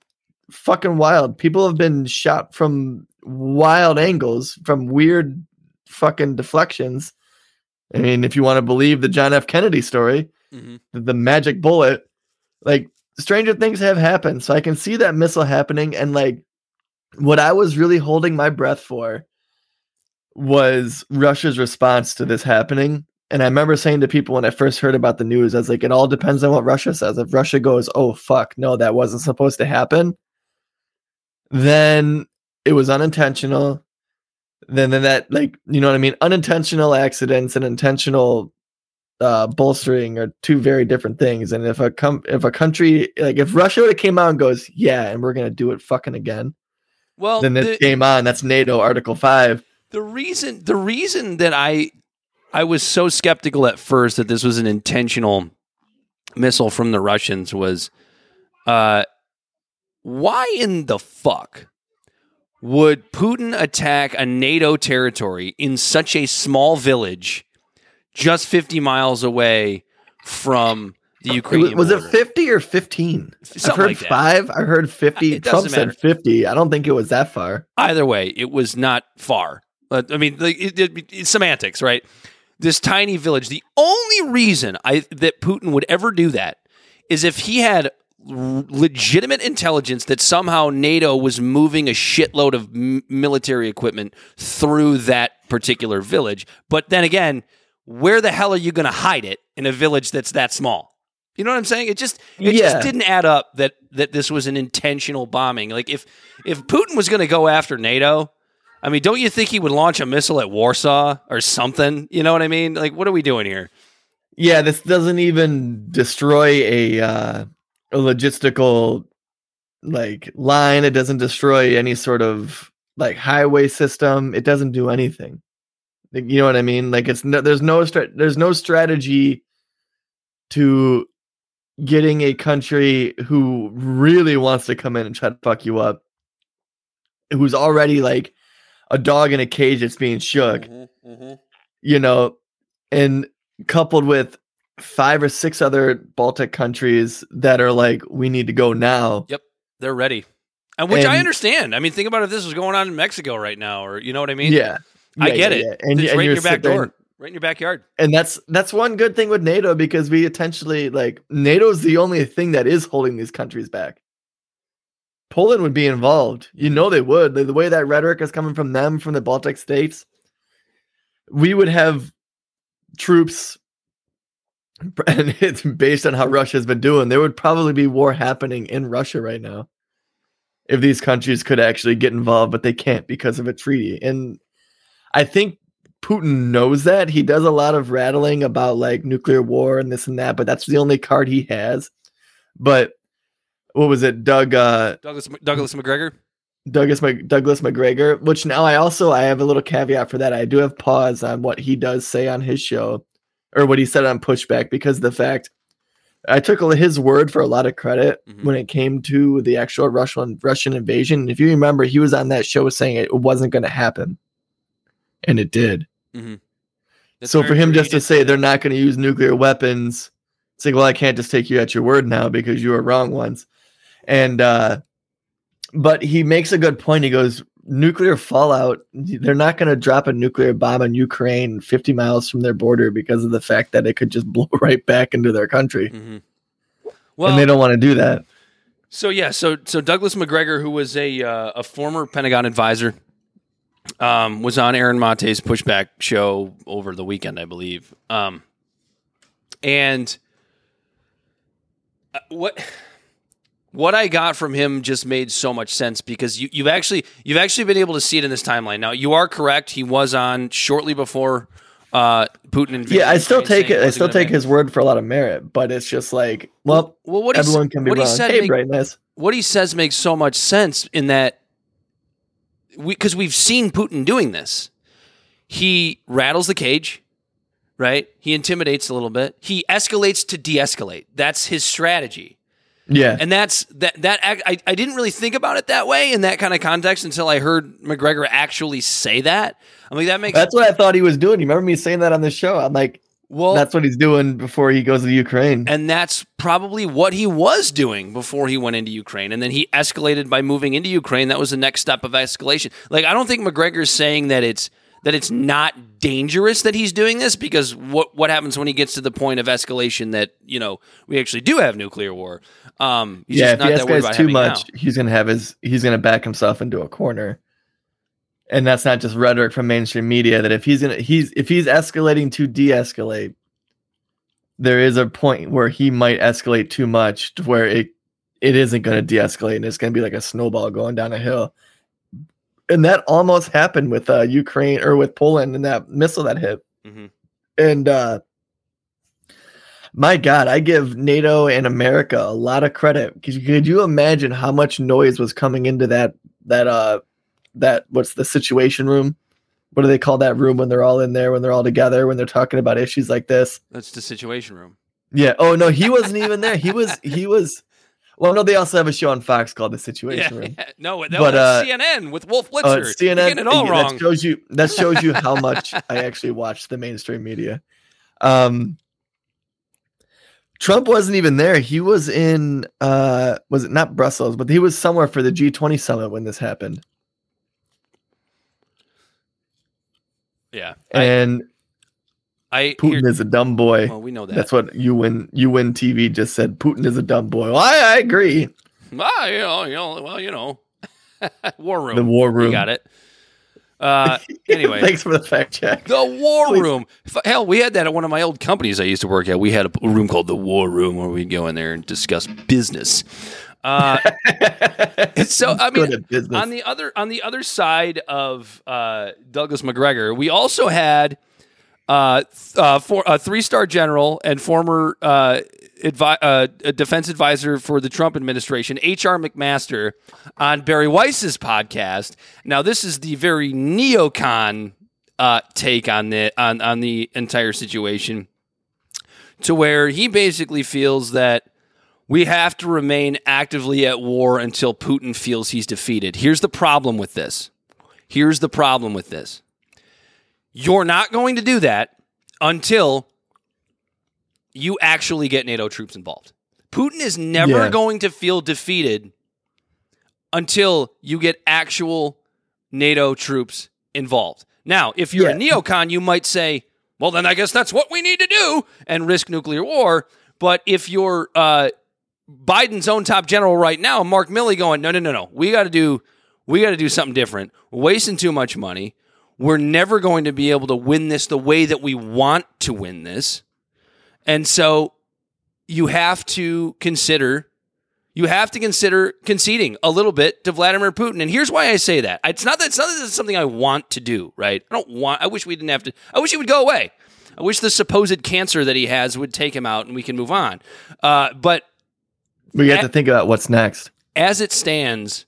fucking wild. People have been shot from wild angles, from weird fucking deflections. I mean, if you want to believe the John F. Kennedy story, hmm the, the magic bullet like stranger things have happened so i can see that missile happening and like what i was really holding my breath for was russia's response to this happening and i remember saying to people when i first heard about the news i was like it all depends on what russia says if russia goes oh fuck no that wasn't supposed to happen then it was unintentional then then that like you know what i mean unintentional accidents and intentional uh, bolstering are two very different things. And if a com- if a country like if Russia would have came out and goes, yeah, and we're gonna do it fucking again, Well, then the, this game on. That's NATO Article Five. The reason the reason that I I was so skeptical at first that this was an intentional missile from the Russians was uh why in the fuck would Putin attack a NATO territory in such a small village just 50 miles away from the It Ukrainian was, was it fifty or fifteen? I've heard like five. I heard fifty. It Trump matter. said fifty. I don't think it was that far. either way, it was not far. Uh, I mean, like, it, it, it's semantics, right? This tiny village. The only reason I that Putin would ever do that is if he had legitimate intelligence that somehow NATO was moving a shitload of m- military equipment through that particular village. But then again, where the hell are you going to hide it in a village that's that small? You know what I'm saying? It just it Yeah. just didn't add up that that this was an intentional bombing. Like if if Putin was going to go after NATO, I mean, don't you think he would launch a missile at Warsaw or something? You know what I mean? Like, what are we doing here? Yeah, this doesn't even destroy a uh, a logistical like line. It doesn't destroy any sort of like highway system. It doesn't do anything. Like, you know what I mean? Like it's no, there's no there's no strategy to getting a country who really wants to come in and try to fuck you up, who's already like a dog in a cage that's being shook mm-hmm, mm-hmm. you know, and coupled with five or six other Baltic countries that are like, we need to go now. Yep, they're ready, and which I understand. I mean, think about if this was going on in Mexico right now, or you know what I mean? yeah, I get yeah, it. yeah. And, it's and right in your back door, right in your backyard. And that's that's one good thing with NATO because we intentionally like NATO's the only thing that is holding these countries back. Poland would be involved. You mm. know they would. The, the way that rhetoric is coming from them, from the Baltic states, we would have troops and it's based on how Russia's been doing. There would probably be war happening in Russia right now if these countries could actually get involved, but they can't because of a treaty. And I think Putin knows that. He does a lot of rattling about like nuclear war and this and that, but that's the only card he has. But what was it, Doug? Uh, Douglas Douglas Macgregor. Douglas Mc, Douglas Macgregor. Which now I also I have a little caveat for that. I do have pause on what he does say on his show, or what he said on Pushback because the fact I took his word for a lot of credit Mhm. when it came to the actual Russian Russian invasion. If you remember, he was on that show saying it wasn't going to happen, and it did. That's so for him just to say they're not going to use nuclear weapons, it's like, well, I can't just take you at your word now because you were wrong once. And uh but he makes a good point. He goes, nuclear fallout, they're not going to drop a nuclear bomb on Ukraine 50 miles from their border because of the fact that it could just blow right back into their country. Mm-hmm. and they don't want to do that. So yeah, so so Douglas Macgregor, who was a uh, a former Pentagon advisor, um, was on Aaron Mate's pushback show over the weekend, I believe. Um, and uh, what what I got from him just made so much sense because you, you've actually you've actually been able to see it in this timeline. Now you are correct; he was on shortly before uh, Putin invaded. Yeah, I still take it. I still take his word for a lot of merit, but it's just like, well, Well, what he, everyone can be what wrong. he said hey, make- brightness. what he says makes so much sense in that because we, have seen Putin doing this. He rattles the cage, right? He intimidates a little bit. He escalates to de-escalate. That's his strategy, Yeah, and that's that. That act, I I didn't really think about it that way in that kind of context until I heard Macgregor actually say that. I'm like, that makes that's what I thought he was doing. You remember me saying that on the show? I'm like, well. that's what he's doing before he goes to Ukraine. and that's probably what he was doing before he went into Ukraine. And then he escalated by moving into Ukraine. That was the next step of escalation. Like I don't think Macgregor's saying that it's that it's not dangerous that he's doing this because what what happens when he gets to the point of escalation that you know we actually do have nuclear war. Um, he's yeah, just if he escalates too much, now. he's gonna have his he's gonna back himself into a corner. And that's not just rhetoric from mainstream media. That if he's gonna he's if he's escalating to de-escalate, there is a point where he might escalate too much to where it it isn't going to de-escalate and it's going to be like a snowball going down a hill. And that almost happened with uh, Ukraine or with Poland and that missile that hit. Mhm. And uh, my God, I give NATO and America a lot of credit because could you imagine how much noise was coming into that that uh that what's the situation room? What do they call that room when they're all in there when they're all together when they're talking about issues like this? That's the situation room. Yeah. Oh no, he wasn't even there. He was he was. Well, no, they also have a show on Fox called The Situation Room. Yeah, no, that But, was uh, CNN with Wolf Blitzer. Oh, it's You're CNN. getting it all yeah, wrong. That shows you. That shows you how much I actually watch the mainstream media. Um, Trump wasn't even there. He was in. Uh, was it not Brussels? But he was somewhere for the G20 summit when this happened. yeah, And I Putin hear, is a dumb boy. well, we know that. That's what you win. You win TV just said Putin is a dumb boy. Well, I, I agree. Ah, you know, you know, well, you know, war room. The war You room. got it. Uh, anyway, thanks for the fact check. the war Please. room. Hell, we had that at one of my old companies I used to work at. We had a room called the war room where we'd go in there and discuss business. Uh, so I mean, Good at business. on the other on the other side of uh, Douglas Macgregor, we also had uh, uh, a three star general and former uh, advi- uh, defense advisor for the Trump administration, H.R. McMaster, on Bari Weiss's podcast. Now, this is the very neocon uh, take on the on on the entire situation, to where he basically feels that we have to remain actively at war until Putin feels he's defeated. Here's the problem with this. Here's the problem with this. You're not going to do that until you actually get NATO troops involved. Putin is never Yeah. going to feel defeated until you get actual NATO troops involved. Now, if you're a neocon, you might say, well, then I guess that's what we need to do and risk nuclear war. But if you're uh, Biden's own top general right now, Mark Milley, going, no, no, no, no, we got to do, we got to do something different. We're wasting too much money. We're never going to be able to win this the way that we want to win this, and so you have to consider, you have to consider conceding a little bit to Vladimir Putin. And here's why I say that: it's not that it's not that it's something I want to do. Right? I don't want. I wish we didn't have to. I wish he would go away. I wish the supposed cancer that he has would take him out and we can move on. Uh, but we have to think about what's next. as it stands,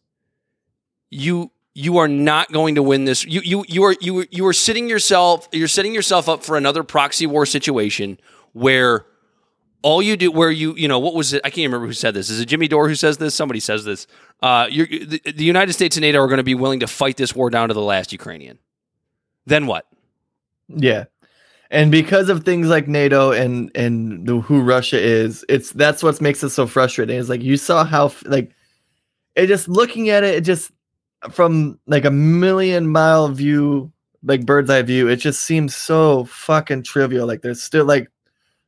you you are not going to win this. You you you are you you are sitting yourself you're setting yourself up for another proxy war situation where all you do where you you know what was it i can't remember who said this is it jimmy dore who says this somebody says this uh the, the united states and nato are going to be willing to fight this war down to the last ukrainian then what Yeah. And because of things like NATO and and the, who Russia is, it's that's what makes it so frustrating. Is like you saw how like it just looking at it, it just from like a million mile view, like bird's eye view, it just seems so fucking trivial. Like there's still like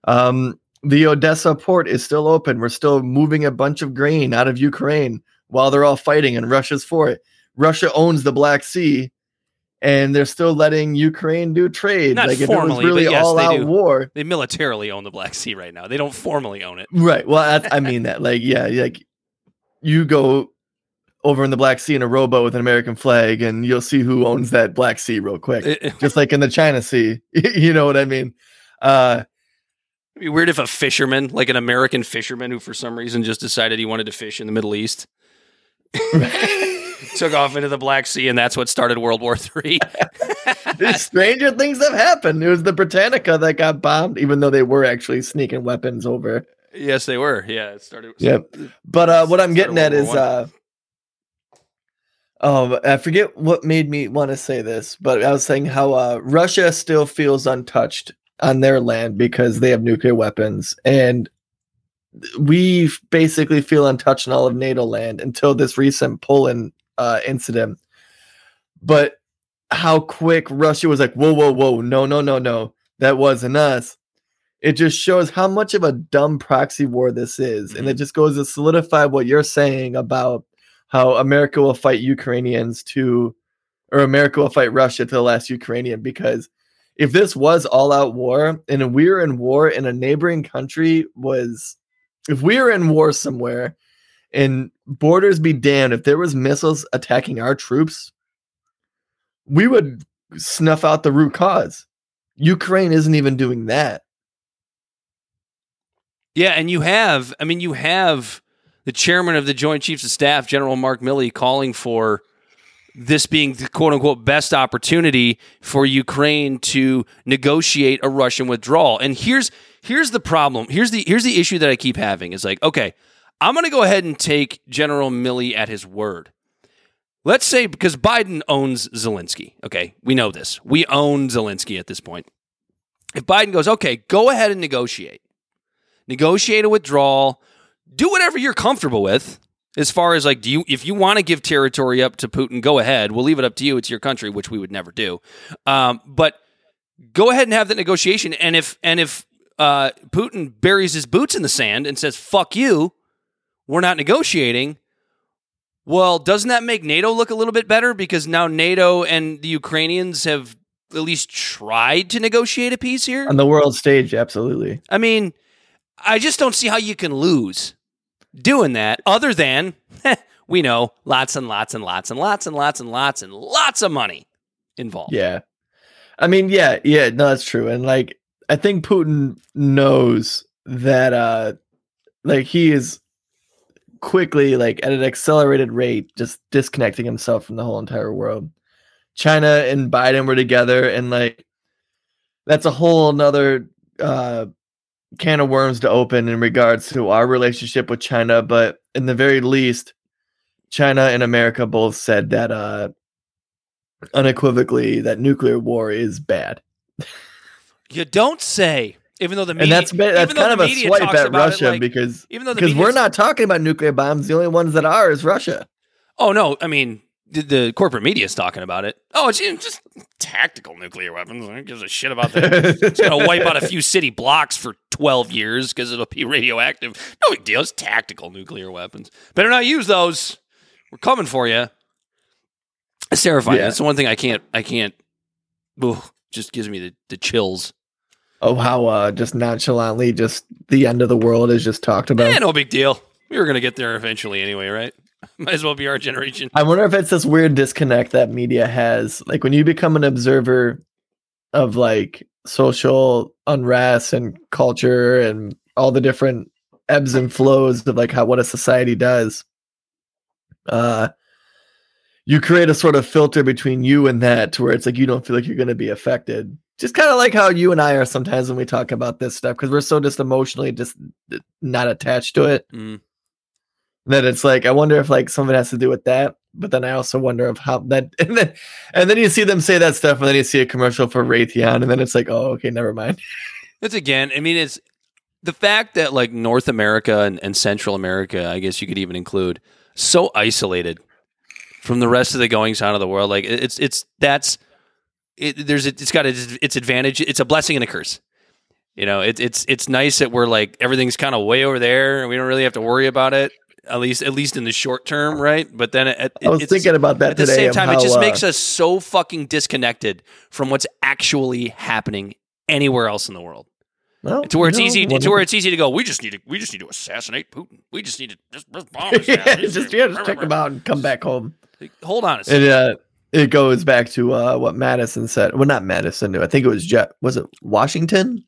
um the Odessa port is still open. We're still moving a bunch of grain out of Ukraine while they're all fighting and Russia's for it. Russia owns the Black Sea and they're still letting Ukraine do trade. Not like if formally, it was really but yes, all they out do. war. they militarily own the black sea right now they don't formally own it Right. Well, that's, I mean that. Like, yeah, like you go over in the Black Sea in a rowboat with an American flag, and you'll see who owns that Black Sea real quick. Just like in the China Sea. you know what I mean? Uh It'd be weird if a fisherman, like an American fisherman who for some reason just decided he wanted to fish in the Middle East, took off into the Black Sea, and that's what started World War Three. stranger things have happened. It was the Britannica that got bombed, even though they were actually sneaking weapons over. yes, they were. Yeah, it started. Yep. But uh, what I'm getting at is, uh, oh, I forget what made me want to say this, but I was saying how uh, Russia still feels untouched on their land because they have nuclear weapons, and we basically feel untouched in all of NATO land until this recent Poland uh, incident. But how quick Russia was like, whoa, whoa, whoa, no, no, no, no, that wasn't us. It just shows how much of a dumb proxy war this is. And it just goes to solidify what you're saying about how America will fight Ukrainians to, or America will fight Russia to the last Ukrainian. Because if this was all out war and we were in war in a neighboring country was, if we were in war somewhere and borders be damned, if there was missiles attacking our troops, we would snuff out the root cause. Ukraine isn't even doing that. Yeah, and you have, I mean, you have the chairman of the Joint Chiefs of Staff, General Mark Milley, calling for this being the quote unquote best opportunity for Ukraine to negotiate a Russian withdrawal. And here's here's the problem. Here's the here's the issue that I keep having is like, okay, I'm going to go ahead and take General Milley at his word. Let's say because Biden owns Zelensky. Okay, we know this. We own Zelensky at this point. If Biden goes, okay, go ahead and negotiate negotiate a withdrawal, do whatever you're comfortable with. As far as like, do you if you want to give territory up to Putin, go ahead. We'll leave it up to you. It's your country, which we would never do. Um, but go ahead and have that negotiation. And if and if uh, Putin buries his boots in the sand and says "fuck you," we're not negotiating. Well, doesn't that make NATO look a little bit better because now NATO and the Ukrainians have at least tried to negotiate a peace here? On the world stage, absolutely. I mean, I just don't see how you can lose doing that other than we know lots and lots and lots and lots and lots and lots and lots of money involved. Yeah. I mean, yeah, yeah, no, that's true. And like I think Putin knows that uh like he is quickly like at an accelerated rate just disconnecting himself from the whole entire world. China and Biden were together and like that's a whole nother uh can of worms to open in regards to our relationship with China, but in the very least China and America both said that uh unequivocally that nuclear war is bad. You don't say, even though the media, and that's that's kind of a swipe at about it Russia like- because even though because we're not talking about nuclear bombs. The only ones that are is Russia. Oh no, I mean the, the corporate media is talking about it. Oh, it's just tactical nuclear weapons. Who gives a shit about that? It's gonna wipe out a few city blocks for twelve years because it'll be radioactive. No big deal. It's tactical nuclear weapons. Better not use those. We're coming for you. It's terrifying. Yeah. That's the one thing I can't. I can't. Ooh, just gives me the, the chills. oh, how uh, just nonchalantly, just the end of the world is just talked about. Eh, no big deal. We were gonna get there eventually anyway, right? Might as well be our generation. I wonder if it's this weird disconnect that media has. Like when you become an observer of like social unrest and culture and all the different ebbs and flows of like how what a society does. Uh you create a sort of filter between you and that to where it's like you don't feel like you're going to be affected. Just kind of like how you and I are sometimes when we talk about this stuff because we're so just emotionally just not attached to it Mm. that it's like I wonder if like some of it has to do with that. But then I also wonder of how that and then and then you see them say that stuff and then you see a commercial for Raytheon and then it's like oh okay never mind. It's again, I mean, it's the fact that like North America and, and Central America, I guess you could even include, so isolated from the rest of the goings on of the world. Like it's it's that's it, there's it's got its, its advantage. It's a blessing and a curse. You know, it, it's it's nice that we're like everything's kind of way over there and we don't really have to worry about it. At least at least in the short term, right? But then it, I was it's, thinking about that at the same time, it just uh, makes us so fucking disconnected from what's actually happening anywhere else in the world. well, To where it's easy, to where it's easy to go. We just need to, we just need to assassinate Putin. We just need to just, just bomb yeah, just yeah, just check them out and come back home. Hold on a second. It uh, it goes back to uh, what Madison said. Well, not Madison. I think it was Jet. Was it Washington?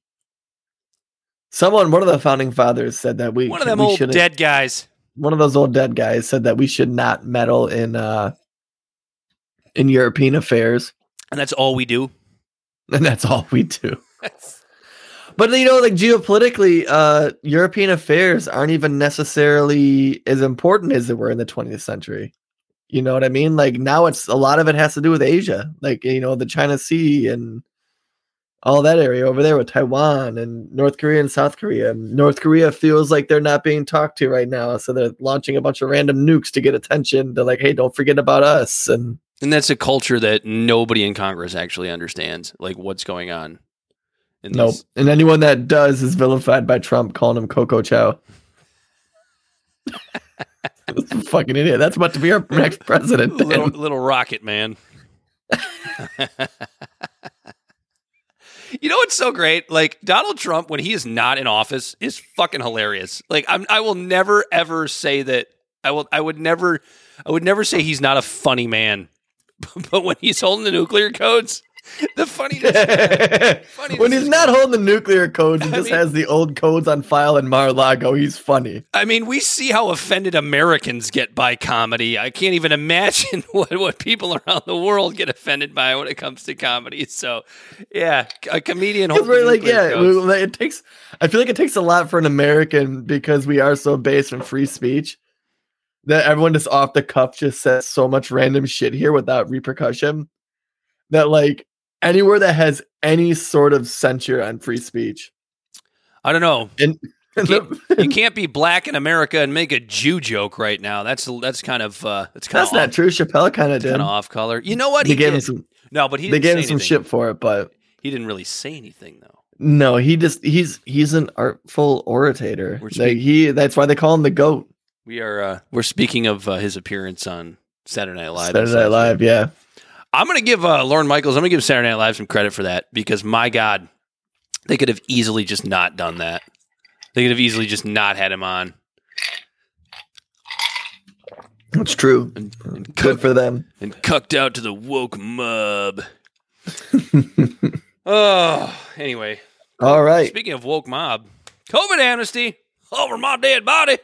Someone, one of the founding fathers, said that we One of them we old dead guys. One of those old dead guys said that we should not meddle in uh, in European affairs, And that's all we do. and that's all we do. But you know, like geopolitically, uh, European affairs aren't even necessarily as important as they were in the 20th century. You know what I mean? Like now, it's a lot of it has to do with Asia, like you know the China Sea and all that area over there with Taiwan and North Korea and South Korea. North Korea feels like they're not being talked to right now, so they're launching a bunch of random nukes to get attention. They're like, "Hey, don't forget about us." And And that's a culture that nobody in Congress actually understands, like what's going on. In nope. these- And anyone that does is vilified by Trump, calling him Coco Chow. fucking idiot. That's about to be our next president. little, little rocket man. you know what's so great? Like Donald Trump, when he is not in office, is fucking hilarious. Like I'm, I will never ever say that. I will. I would never. I would never say he's not a funny man. But when he's holding the nuclear codes, the funniness. funniness when he's not holding the nuclear codes and I just mean- has the old codes on file in Mar-a-Lago, he's funny. I mean, we see how offended Americans get by comedy. I can't even imagine what, what people around the world get offended by when it comes to comedy. So, yeah, a comedian. We're like, yeah, codes. it takes. I feel like it takes a lot for an American because we are so based on free speech that everyone just off the cuff just says so much random shit here without repercussion. That like anywhere that has any sort of censure on free speech, I don't know. and, and Can't- You can't be black in America and make a Jew joke right now. That's that's kind of uh, that's kind that's of not true. Chappelle kind of did. Kind of off color. You know what? They He gave him some. no, but he They gave him some shit for it, but He didn't really say anything though. no, he just he's he's an artful orator. We're Like he, that's why they call him the goat. We are uh, we're speaking of uh, his appearance on Saturday Night Live. Saturday Night Live, yeah. I'm going to give uh, Lorne Michaels. I'm going to give Saturday Night Live some credit for that because my God, they could have easily just not done that. They could have easily just not had him on. That's true. And, and, Good cucked, for them. and cucked out to the woke mob. oh, anyway. All right. Speaking of woke mob, COVID amnesty over my dead body.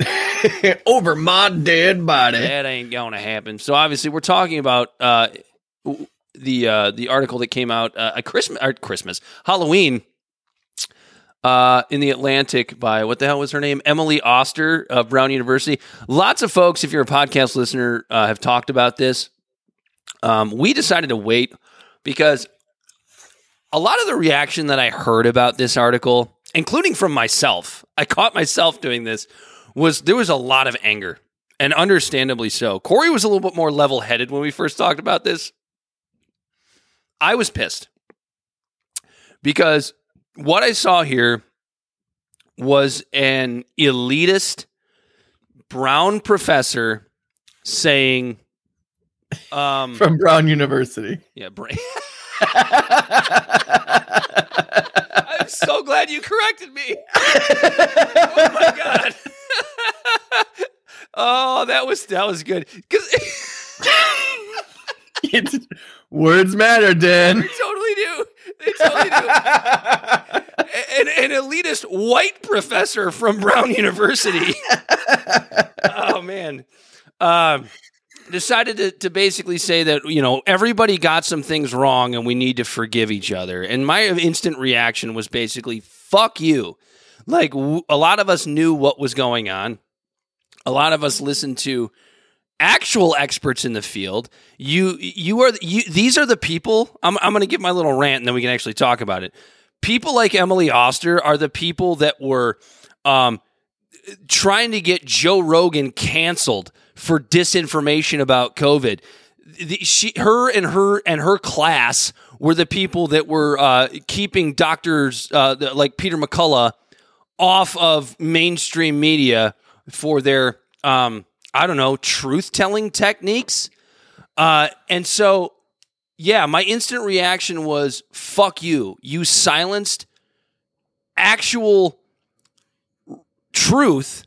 Over my dead body. That ain't to happen. So obviously, we're talking about uh, the uh, the article that came out uh, at Christmas, Christmas, Halloween, uh, in the Atlantic by what the hell was her name? Emily Oster of Brown University. Lots of folks, if you're a podcast listener, uh, have talked about this. Um, we decided to wait because a lot of the reaction that I heard about this article, including from myself, I caught myself doing this, was there was a lot of anger, and understandably so. Corey was a little bit more level headed when we first talked about this. I was pissed because what I saw here was an elitist brown professor saying, um, From Brown University. yeah, so glad you corrected me. Oh my god. oh, that was that was good. It's- Words matter, Dan. they totally do. They totally do. An, an elitist white professor from Brown University. oh man. Um decided to, to basically say that you know everybody got some things wrong and we need to forgive each other. And my instant reaction was basically "fuck you." Like w- a lot of us knew what was going on. A lot of us listened to actual experts in the field. You you are you these are the people. I'm I'm going to give my little rant and then we can actually talk about it. People like Emily Oster are the people that were um, trying to get Joe Rogan canceled for disinformation about COVID. The, she, her, and her and her class were the people that were uh, keeping doctors uh, like Peter McCullough off of mainstream media for their um, I don't know truth telling techniques. Uh, and so, yeah, my instant reaction was "fuck you." You silenced actual truth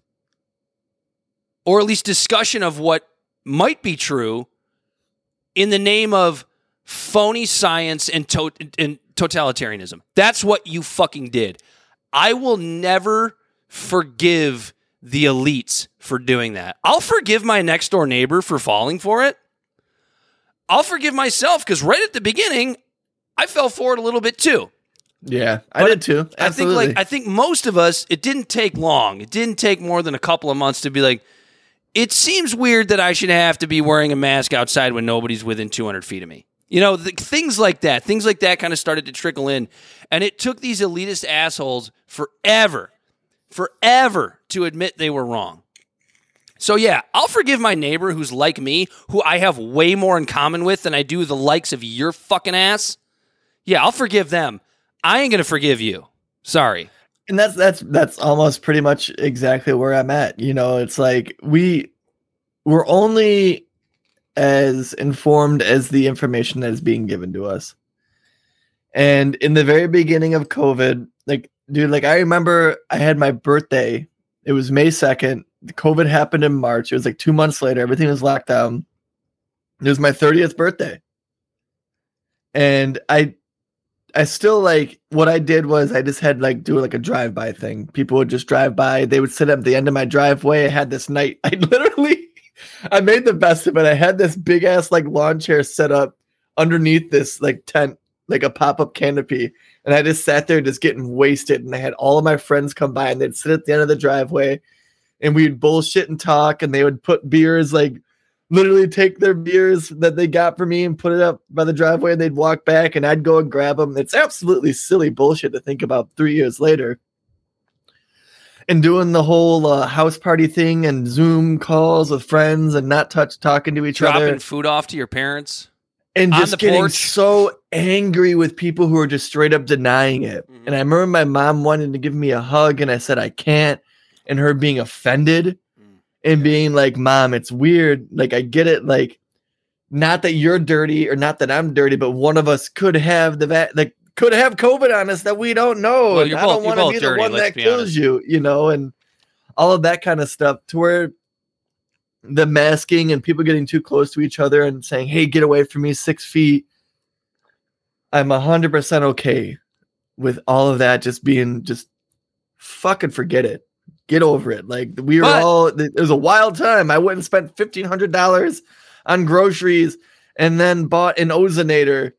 or at least discussion of what might be true in the name of phony science and, to- and totalitarianism. That's what you fucking did. I will never forgive the elites for doing that. I'll forgive my next door neighbor for falling for it. I'll forgive myself because right at the beginning, I fell for it a little bit too. Yeah, I But did too. I think Absolutely. like I think most of us, it didn't take long. It didn't take more than a couple of months to be like, it seems weird that I should have to be wearing a mask outside when nobody's within 200 feet of me. You know, the, things like that. Things like that kind of started to trickle in, and it took these elitist assholes forever, forever to admit they were wrong. So yeah, I'll forgive my neighbor who's like me, who I have way more in common with than I do the likes of your fucking ass. Yeah, I'll forgive them. I ain't gonna forgive you. Sorry. And that's that's that's almost pretty much exactly where I'm at. You know, it's like we we're only as informed as the information that is being given to us. And in the very beginning of COVID, like dude, like I remember I had my birthday. It was May 2nd. COVID happened in March. It was like 2 months later. Everything was locked down. It was my 30th birthday. And I I still like what I did was I just had like do like a drive by thing. People would just drive by. They would sit at the end of my driveway. I had this night. I literally, I made the best of it. I had this big ass like lawn chair set up underneath this like tent, like a pop up canopy, and I just sat there just getting wasted. And I had all of my friends come by and they'd sit at the end of the driveway, and we'd bullshit and talk. And they would put beers like literally take their beers that they got for me and put it up by the driveway and they'd walk back and I'd go and grab them. It's absolutely silly bullshit to think about three years later. And doing the whole uh, house party thing and Zoom calls with friends and not touch talking to each Dropping other Dropping food off to your parents. and just getting porch. so angry with people who are just straight up denying it. Mhm. And I remember my mom wanting to give me a hug and I said I can't and her being offended. And being like, "Mom, it's weird. Like I get it like not that you're dirty or not that I'm dirty, but one of us could have the va- like could have COVID on us that we don't know. Well, and I both- don't want to be dirty, the one that kills honest. you, you know, and all of that kind of stuff to where the masking and people getting too close to each other and saying, Hey, get away from me six feet. I'm a hundred percent okay with all of that just being just fucking forget it. Get over it. Like we were But- all it was a wild time. I went and spent fifteen hundred dollars on groceries and then bought an ozonator,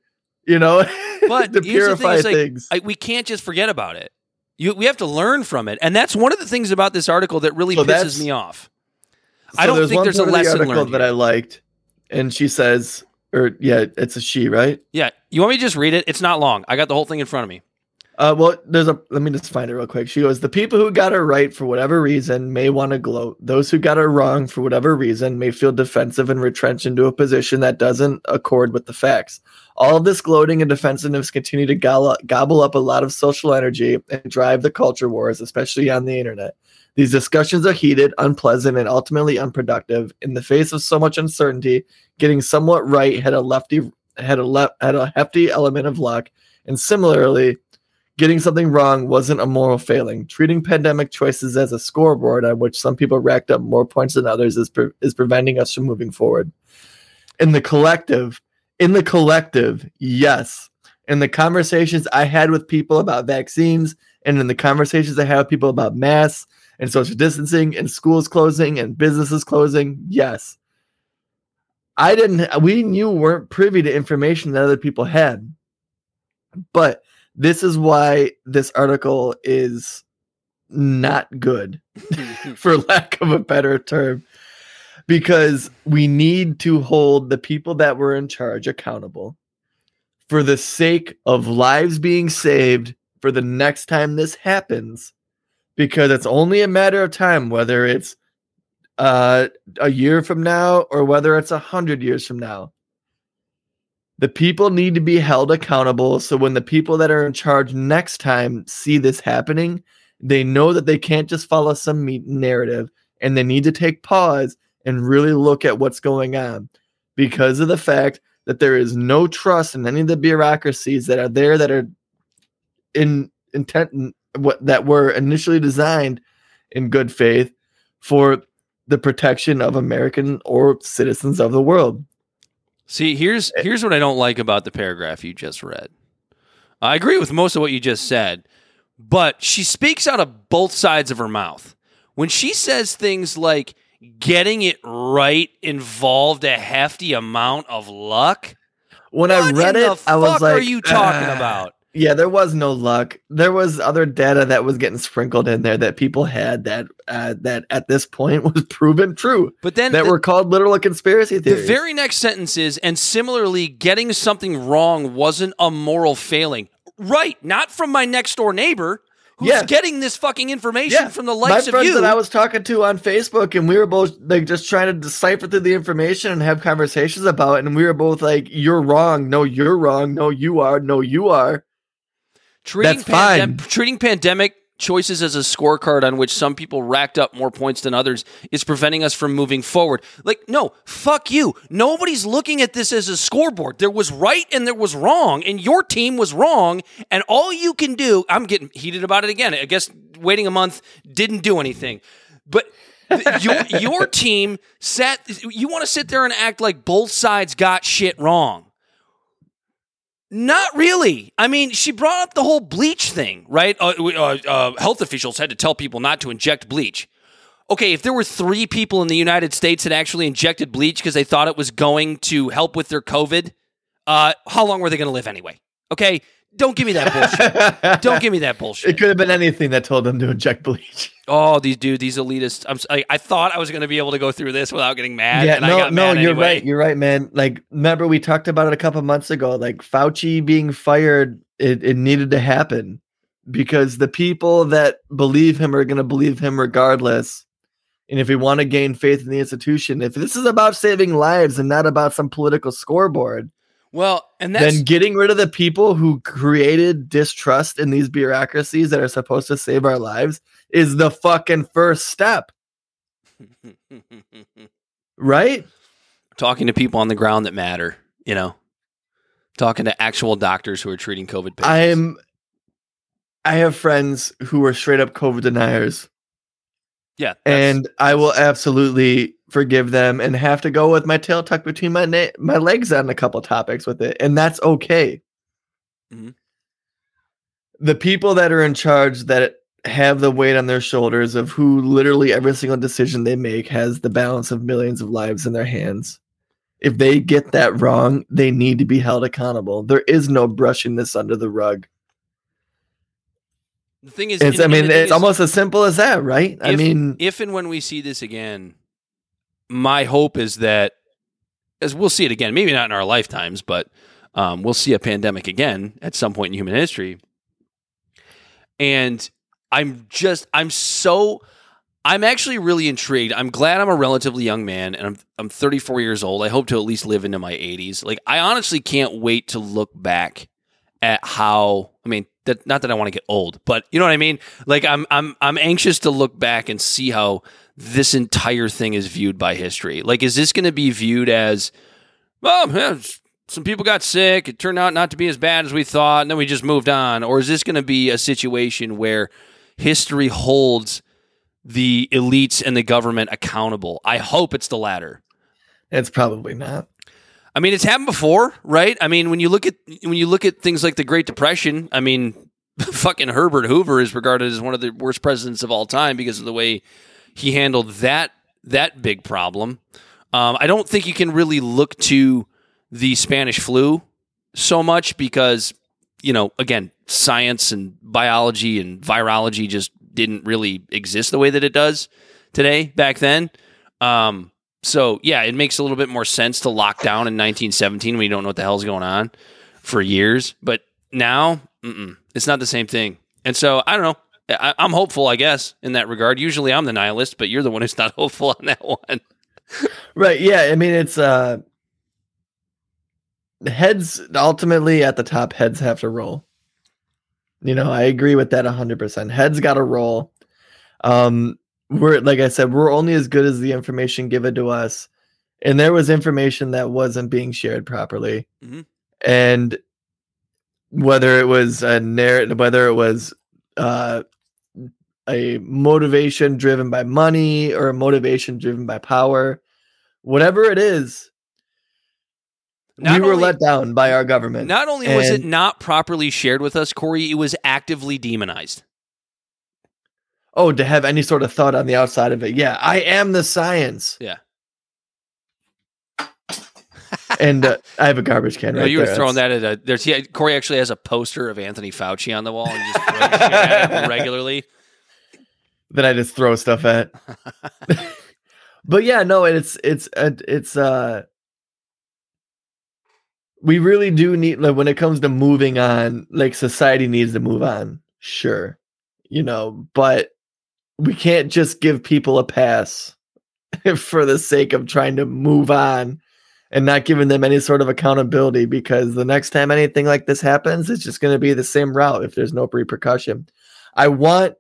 you know, But to the thing, purify like, things. I, we can't just forget about it. You, we have to learn from it, and that's one of the things about this article that really So pisses me off. I don't think there's a the lesson article learned that here. I liked, and she says, or yeah, it's a she, right? Yeah, you want me to just read it? It's not long. I got the whole thing in front of me. Uh, well, there's a. Let me just find it real quick. She goes, "The people who got it right for whatever reason may want to gloat. Those who got it wrong for whatever reason may feel defensive and retrench into a position that doesn't accord with the facts. All of this gloating and defensiveness continue to gobble, gobble up a lot of social energy and drive the culture wars, especially on the internet. These discussions are heated, unpleasant, and ultimately unproductive. In the face of so much uncertainty, getting somewhat right had a lefty had a left had a hefty element of luck, and similarly." Getting something wrong wasn't a moral failing. Treating pandemic choices as a scoreboard on which some people racked up more points than others is, pre- is preventing us from moving forward. In the collective, in the collective, yes. In the conversations I had with people about vaccines, and in the conversations I had with people about masks and social distancing and schools closing and businesses closing, yes. I didn't. We knew weren't privy to information that other people had, but this is why this article is not good, for lack of a better term, because we need to hold the people that were in charge accountable for the sake of lives being saved for the next time this happens, because it's only a matter of time whether it's uh, a year from now or whether it's a hundred years from now. The people need to be held accountable. So when the people that are in charge next time see this happening, they know that they can't just follow some me- narrative and they need to take pause and really look at what's going on because of the fact that there is no trust in any of the bureaucracies that are there that are in intent what that were initially designed in good faith for the protection of American or citizens of the world. See, here's here's what I don't like about the paragraph you just read. I agree with most of what you just said, but she speaks out of both sides of her mouth. When she says things like getting it right involved a hefty amount of luck, When I read it, the I was like, are you talking "Ah." about? Yeah, there was no luck. There was other data that was getting sprinkled in there that people had that uh, that at this point was proven true. But then That the- were called literal conspiracy theories. The very next sentence is, and similarly, getting something wrong wasn't a moral failing. Right, not from my next door neighbor who's Yeah. getting this fucking information from the my likes of friends you. that I was talking to on Facebook, and we were both like just trying to decipher through the information and have conversations about it. And we were both like, "You're wrong. No, you're wrong. No, you are. No, you are." Treating, that's fine. treating pandemic choices as a scorecard on which some people racked up more points than others is preventing us from moving forward. Like, no, fuck you. Nobody's looking at this as a scoreboard. There was right and there was wrong, and your team was wrong. And all you can do, I'm getting heated about it again. I guess waiting a month didn't do anything. But your your team sat you want to sit there and act like both sides got shit wrong. Not really. I mean, she brought up the whole bleach thing, right? Uh, uh, uh, health officials had to tell people not to inject bleach. Okay, if there were three people in the United States that actually injected bleach because they thought it was going to help with their COVID, uh, how long were they going to live anyway? Okay, don't give me that bullshit. don't give me that bullshit. It could have been anything that told them to inject bleach. Oh, these dude, these elitists. I'm. I, I thought I was going to be able to go through this without getting mad. yeah, and I no, no, you're anyway. right. You're right, man. Like, remember we talked about it a couple months ago. Like Fauci being fired, it, it needed to happen because the people that believe him are going to believe him regardless. And if we want to gain faith in the institution, if this is about saving lives and not about some political scoreboard, Well, and that's then getting rid of the people who created distrust in these bureaucracies that are supposed to save our lives is the fucking first step, right? talking to people on the ground that matter. You know, talking to actual doctors who are treating COVID patients. I'm I have friends who are straight up COVID deniers, yeah, and I will absolutely forgive them and have to go with my tail tucked between my na- my legs on a couple topics with it, and that's okay. Mhm. The people that are in charge that have the weight on their shoulders of who literally every single decision they make has the balance of millions of lives in their hands. If they get that wrong, they need to be held accountable. There is no brushing this under the rug. the thing is, It's, and- I mean, it's is, almost as simple as that, right? I mean, if and when we see this again, my hope is that as we'll see it again, maybe not in our lifetimes, but um, we'll see a pandemic again at some point in human history. And I'm just, I'm so, I'm actually really intrigued. I'm glad I'm a relatively young man, and I'm I'm 34 years old. I hope to at least live into my 80s. Like, I honestly can't wait to look back at how. I mean, that not that I want to get old, but you know what I mean. Like, I'm I'm I'm anxious to look back and see how this entire thing is viewed by history. Like, is this going to be viewed as, well, yeah, some people got sick. It turned out not to be as bad as we thought, and then we just moved on? Or is this going to be a situation where history holds the elites and the government accountable? I hope it's the latter. it's probably not. I mean, it's happened before, right? I mean, when you look at when you look at things like the Great Depression, I mean, fucking Herbert Hoover is regarded as one of the worst presidents of all time because of the way he handled that that big problem. Um, I don't think you can really look to the Spanish flu so much because, you know, again, science and biology and virology just didn't really exist the way that it does today back then. Um, so yeah, it makes a little bit more sense to lock down in 1917 when you don't know what the hell's going on for years. But now, it's not the same thing. And so I don't know. I, I'm hopeful, I guess, in that regard. Usually, I'm the nihilist, but you're the one who's not hopeful on that one. Right. Yeah. I mean, it's uh, heads ultimately at the top. Heads have to roll. You know, I agree with that 100%. Heads got to roll. Um, we're like I said, we're only as good as the information given to us, and there was information that wasn't being shared properly, Mhm. and whether it was a narrative, whether it was uh, a motivation driven by money or a motivation driven by power, whatever it is, Not we were only- let down by our government. Not only was it not properly shared with us, Corey, it was actively demonized. Oh, to have any sort of thought on the outside of it. Yeah, I am the science. Yeah. and uh, I have a garbage can. No, right you were there. throwing that at a. There's yeah, Corey actually has a poster of Anthony Fauci on the wall and just throws regularly. Then I just throw stuff at. but yeah, no, it's it's uh, it's uh we really do need like when it comes to moving on, like society needs to move on. Sure. You know, but we can't just give people a pass for the sake of trying to move on and not giving them any sort of accountability because the next time anything like this happens, it's just going to be the same route if there's no repercussion. I want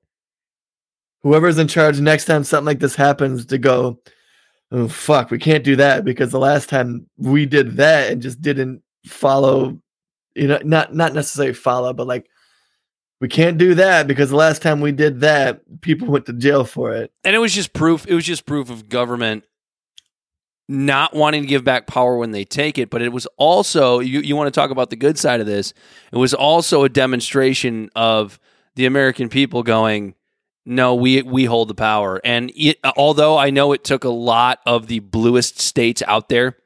whoever's in charge next time something like this happens to go, oh fuck, we can't do that because the last time we did that and just didn't follow, you know, not not necessarily follow, but like we can't do that because the last time we did that, people went to jail for it. And it was just proof. It was just proof of government not wanting to give back power when they take it. But it was also you. You want to talk about the good side of this? It was also a demonstration of the American people going, "No, we we hold the power." And it, although I know it took a lot of the bluest states out there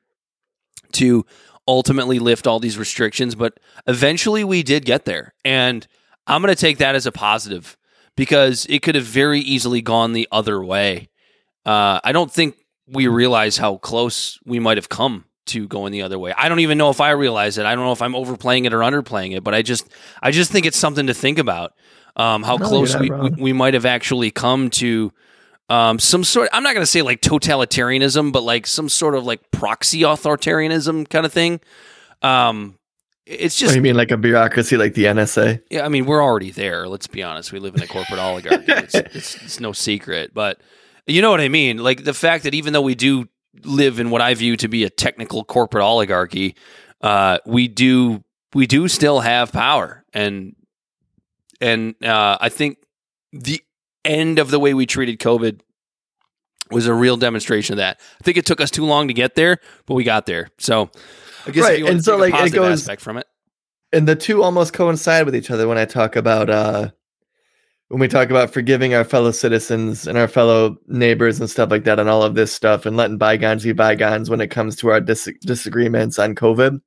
to ultimately lift all these restrictions, but eventually we did get there. And I'm going to take that as a positive because it could have very easily gone the other way. Uh, I don't think we realize how close we might have come to going the other way. I don't even know if I realize it. I don't know if I'm overplaying it or underplaying it, but I just, I just think it's something to think about. Um, how No, close we, we, we might have actually come to um, some sort. I'm not going to say like totalitarianism, but like some sort of like proxy authoritarianism kind of thing. Um, it's What just do you mean like a bureaucracy like the NSA? yeah, I mean, we're already there. Let's be honest. We live in a corporate oligarchy. It's, it's, it's no secret. But you know what I mean? Like the fact that even though we do live in what I view to be a technical corporate oligarchy, uh, we do we do still have power, and and uh, I think the end of the way we treated COVID was a real demonstration of that. I think it took us too long to get there, but we got there. So. I guess Right, and so, like, it goes- aspect from it. and the two almost coincide with each other when I talk about uh when we talk about forgiving our fellow citizens and our fellow neighbors and stuff like that and all of this stuff and letting bygones be bygones when it comes to our dis- disagreements on COVID.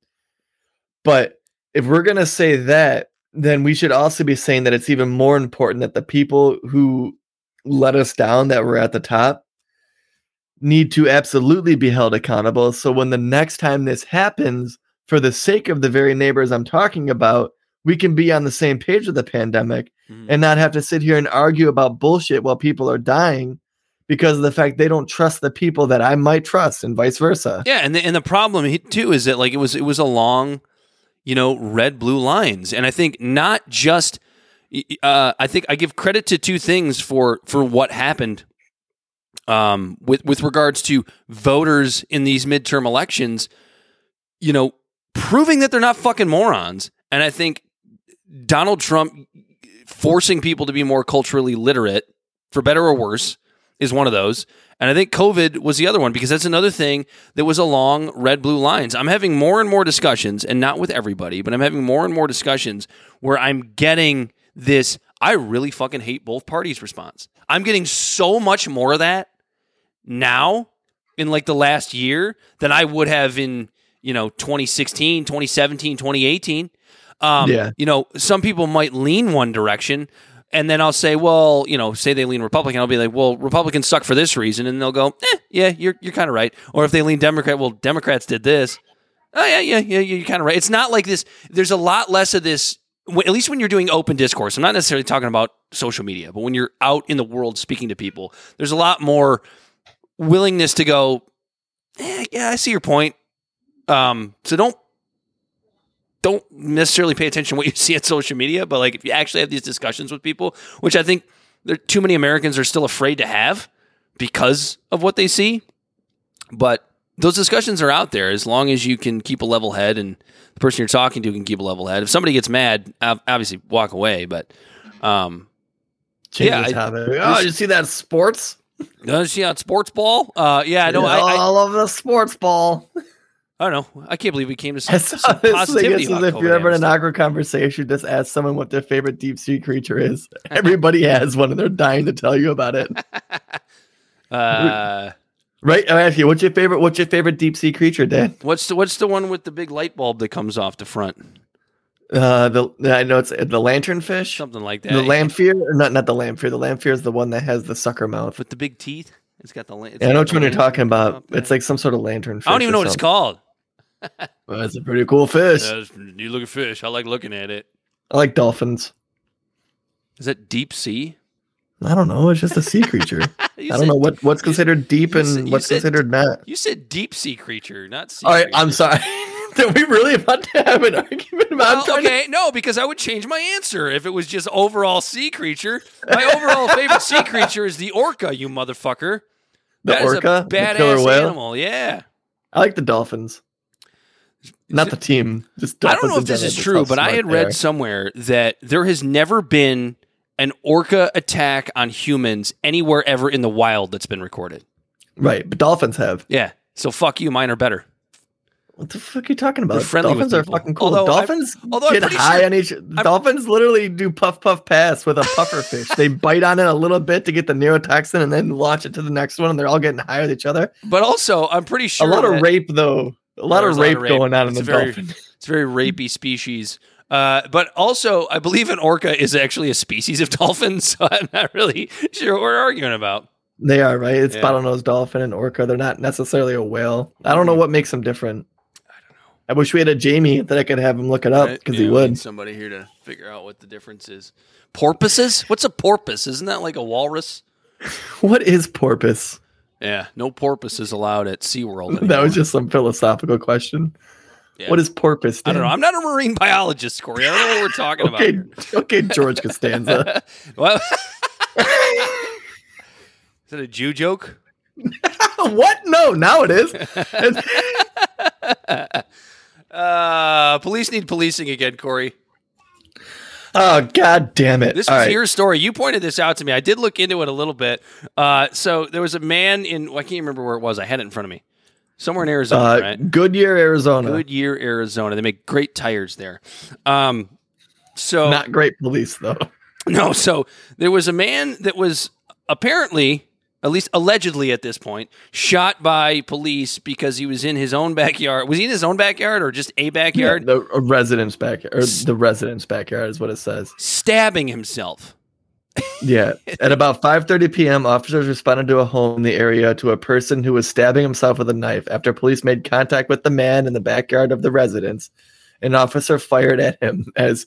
But if we're going to say that, then we should also be saying that it's even more important that the people who let us down that were at the top need to absolutely be held accountable. So when the next time this happens, for the sake of the very neighbors I'm talking about, we can be on the same page with the pandemic Mhm. and not have to sit here and argue about bullshit while people are dying because of the fact they don't trust the people that I might trust and vice versa. Yeah, and the, and the problem too is that like it was it was along, you know, red blue lines, and I think not just. Uh, I think I give credit to two things for for what happened. Um, with with regards to voters in these midterm elections, you know, proving that they're not fucking morons, and I think Donald Trump forcing people to be more culturally literate, for better or worse, is one of those. And I think COVID was the other one because that's another thing that was along red blue lines. I'm having more and more discussions, and not with everybody, but I'm having more and more discussions where I'm getting this I really fucking hate both parties response. I'm getting so much more of that now in like the last year than I would have in, you know, 2016, 2017, 2018. Um, Yeah. You know, some people might lean one direction. And then I'll say, well, you know, say they lean Republican. I'll be like, well, Republicans suck for this reason. And they'll go, eh, yeah, you're, you're kind of right. Or if they lean Democrat, well, Democrats did this. Oh, yeah, yeah, yeah, you're kind of right. It's not like this. There's a lot less of this, at least when you're doing open discourse. I'm not necessarily talking about social media, but when you're out in the world speaking to people, there's a lot more willingness to go, eh, yeah, I see your point. Um, so don't don't necessarily pay attention to what you see at social media, but like if you actually have these discussions with people, which I think there too many Americans are still afraid to have because of what they see. But those discussions are out there as long as you can keep a level head and the person you're talking to can keep a level head. If somebody gets mad, obviously walk away. But um, Change Yeah, the I- topic. oh, you see that sports? uh, see on sports ball, uh, yeah, I know. I, I, I love the sports ball. I don't know. I can't believe we came to some, It's some honestly positivity. it's as if you're ever in an stuff. awkward conversation, just ask someone what their favorite deep sea creature is. Everybody has one, and they're dying to tell you about it. Uh, Right? I ask you, what's your favorite? What's your favorite deep sea creature, Dan? what's the what's the one with the big light bulb that comes off the front? Uh, the I know it's the lanternfish, Something like that. the lamprey, or not not the lamprey. The lamprey is the one that has the sucker mouth. with the big teeth. It's got the. it's Yeah, I know which one you're talking about. It's like some sort of lanternfish. I don't even know what it's called. Well, it's a pretty cool fish. You look at fish. I like looking at it. I like dolphins. Is that deep sea? I don't know. It's just a sea creature. I don't know what what's considered deep you and said- what's said- considered not. You said deep sea creature, not sea. All right, creature. I'm sorry. Are we really about to have an argument about Well, trying to- okay, no, because I would change my answer if it was just overall sea creature. My overall favorite sea creature is the orca, you motherfucker. the That is orca, a the badass killer whale? animal. Yeah. I like the dolphins. Not the team. Just I don't know if this is true, but I had they read are. somewhere that there has never been an orca attack on humans anywhere ever in the wild that's been recorded. right, but dolphins have. Yeah. So fuck you, mine are better. What the fuck are you talking about? Friendly dolphins are fucking cool. Although I'm- dolphins although I'm get high sure- on each. dolphins literally do puff puff pass with a puffer fish. They bite on it a little bit to get the neurotoxin and then launch it to the next one, and they're all getting high with each other. But also, I'm pretty sure a lot of rape though. A lot There's of rape going on in the very, dolphin. It's a very rapey species. Uh, but also, I believe an orca is actually a species of dolphin, so I'm not really sure what we're arguing about. They are right. It's Yeah. bottlenose dolphin and orca. They're not necessarily a whale. I don't know what makes them different. I don't know. I wish we had a Jamie that I could have him look it up because Yeah, he would. need somebody here to figure out what the difference is. Porpoises? What's a porpoise? Isn't that like a walrus? What is porpoise? Yeah, no porpoises allowed at SeaWorld. That was just some philosophical question. Yeah. What is porpoise? I don't know. I'm not a marine biologist, Corey. I don't know what we're talking about. Okay, here. okay, George Costanza. Well, is it a Jew joke? what? No, now it is. Uh, police need policing again, Corey. oh God damn it! This All was right. your story. You pointed this out to me. I did look into it a little bit. Uh, so there was a man in I can't remember where it was. I had it in front of me, somewhere in Arizona, Uh, right? Goodyear, Arizona. Goodyear, Arizona. They make great tires there. Um, so Not great police though. no, so there was a man that was apparently, at least allegedly at this point, shot by police because he was in his own backyard. Was he in his own backyard or just a backyard? the a residence backyard, or the residence backyard is what it says. Stabbing himself. Yeah. At about 5:30 p.m., officers responded to a home in the area to a person who was stabbing himself with a knife. After police made contact with the man in the backyard of the residence, an officer fired at him as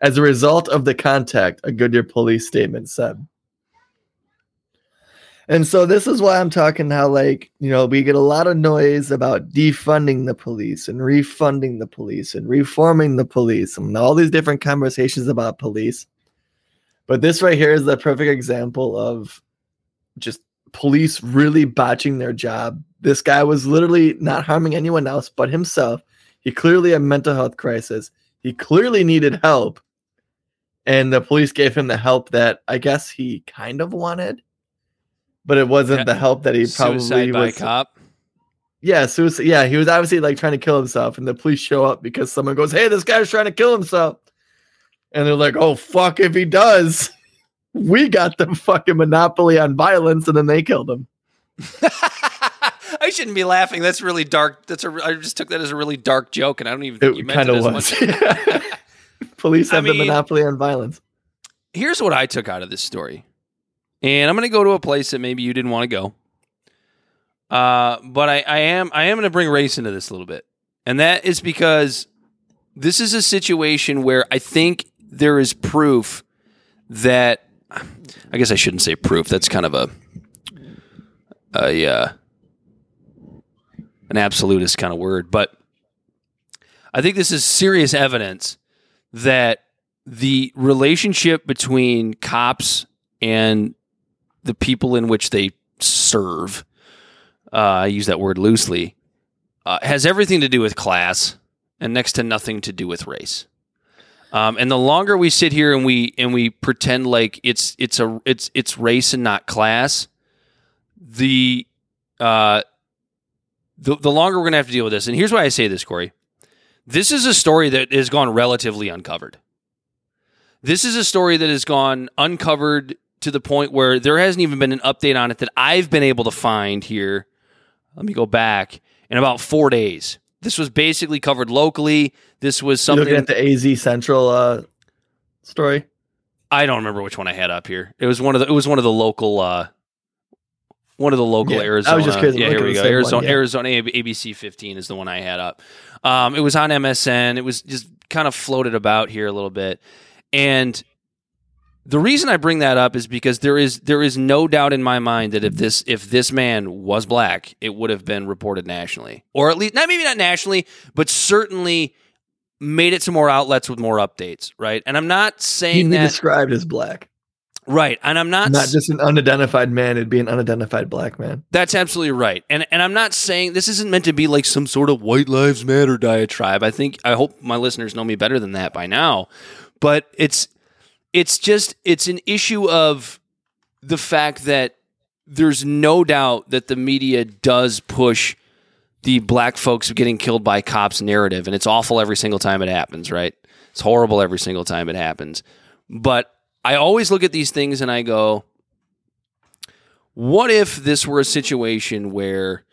as a result of the contact, a Goodyear police statement said. And so this is why I'm talking how like, you know, we get a lot of noise about defunding the police and refunding the police and reforming the police and all these different conversations about police. But this right here is the perfect example of just police really botching their job. This guy was literally not harming anyone else but himself. He clearly had a mental health crisis. He clearly needed help. And the police gave him the help that I guess he kind of wanted, but it wasn't Yeah. the help that he probably Suicide was. cop. Yeah, suicide. Yeah, he was obviously like trying to kill himself, and the police show up because someone goes, "Hey, this guy's trying to kill himself," and they're like, "Oh fuck, if he does, we got the fucking monopoly on violence," and then they killed him. I shouldn't be laughing. That's really dark. That's a. I just took that as a really dark joke, and I don't even think you It meant kind it as was. much. Police I have the monopoly on violence. Here's what I took out of this story, and I'm going to go to a place that maybe you didn't want to go. Uh, but I, I am I am going to bring race into this a little bit, and that is because this is a situation where I think there is proof that I guess I shouldn't say proof. That's kind of a a uh, an absolutist kind of word, but I think this is serious evidence that the relationship between cops and the people in which they serve, uh, I use that word loosely, uh, has everything to do with class and next to nothing to do with race. Um, and the longer we sit here and we and we pretend like it's it's a it's it's race and not class, the uh, the, the longer we're gonna have to deal with this. And here's why I say this, Corey. This is a story that has gone relatively uncovered. This is a story that has gone uncovered to the point where there hasn't even been an update on it that I've been able to find here. Let me go back in about four days. This was basically covered locally. This was You looking something at the AZ Central uh, story? I don't remember which one I had up here. It was one of the it was one of the local uh one of the local Yeah, I Arizona. was just curious yeah, here we go. at the same Arizona one, yeah. Arizona ABC 15 is the one I had up. Um, it was on MSN. It was just kind of floated about here a little bit. And the reason I bring that up is because there is there is no doubt in my mind that if this if this man was black, it would have been reported nationally, or at least not maybe not nationally, but certainly made it to more outlets with more updates, right? And I'm not saying be that described as black, right, and I'm not not just an unidentified man. It'd be an unidentified black man. That's absolutely right. And and I'm not saying this isn't meant to be like some sort of white lives matter diatribe. I think I hope my listeners know me better than that by now. But it's it's just it's an issue of the fact that there's no doubt that the media does push the black folks getting killed by cops narrative and it's awful every single time it happens, right? It's horrible every single time it happens. But I always look at these things and I go, what if this were a situation where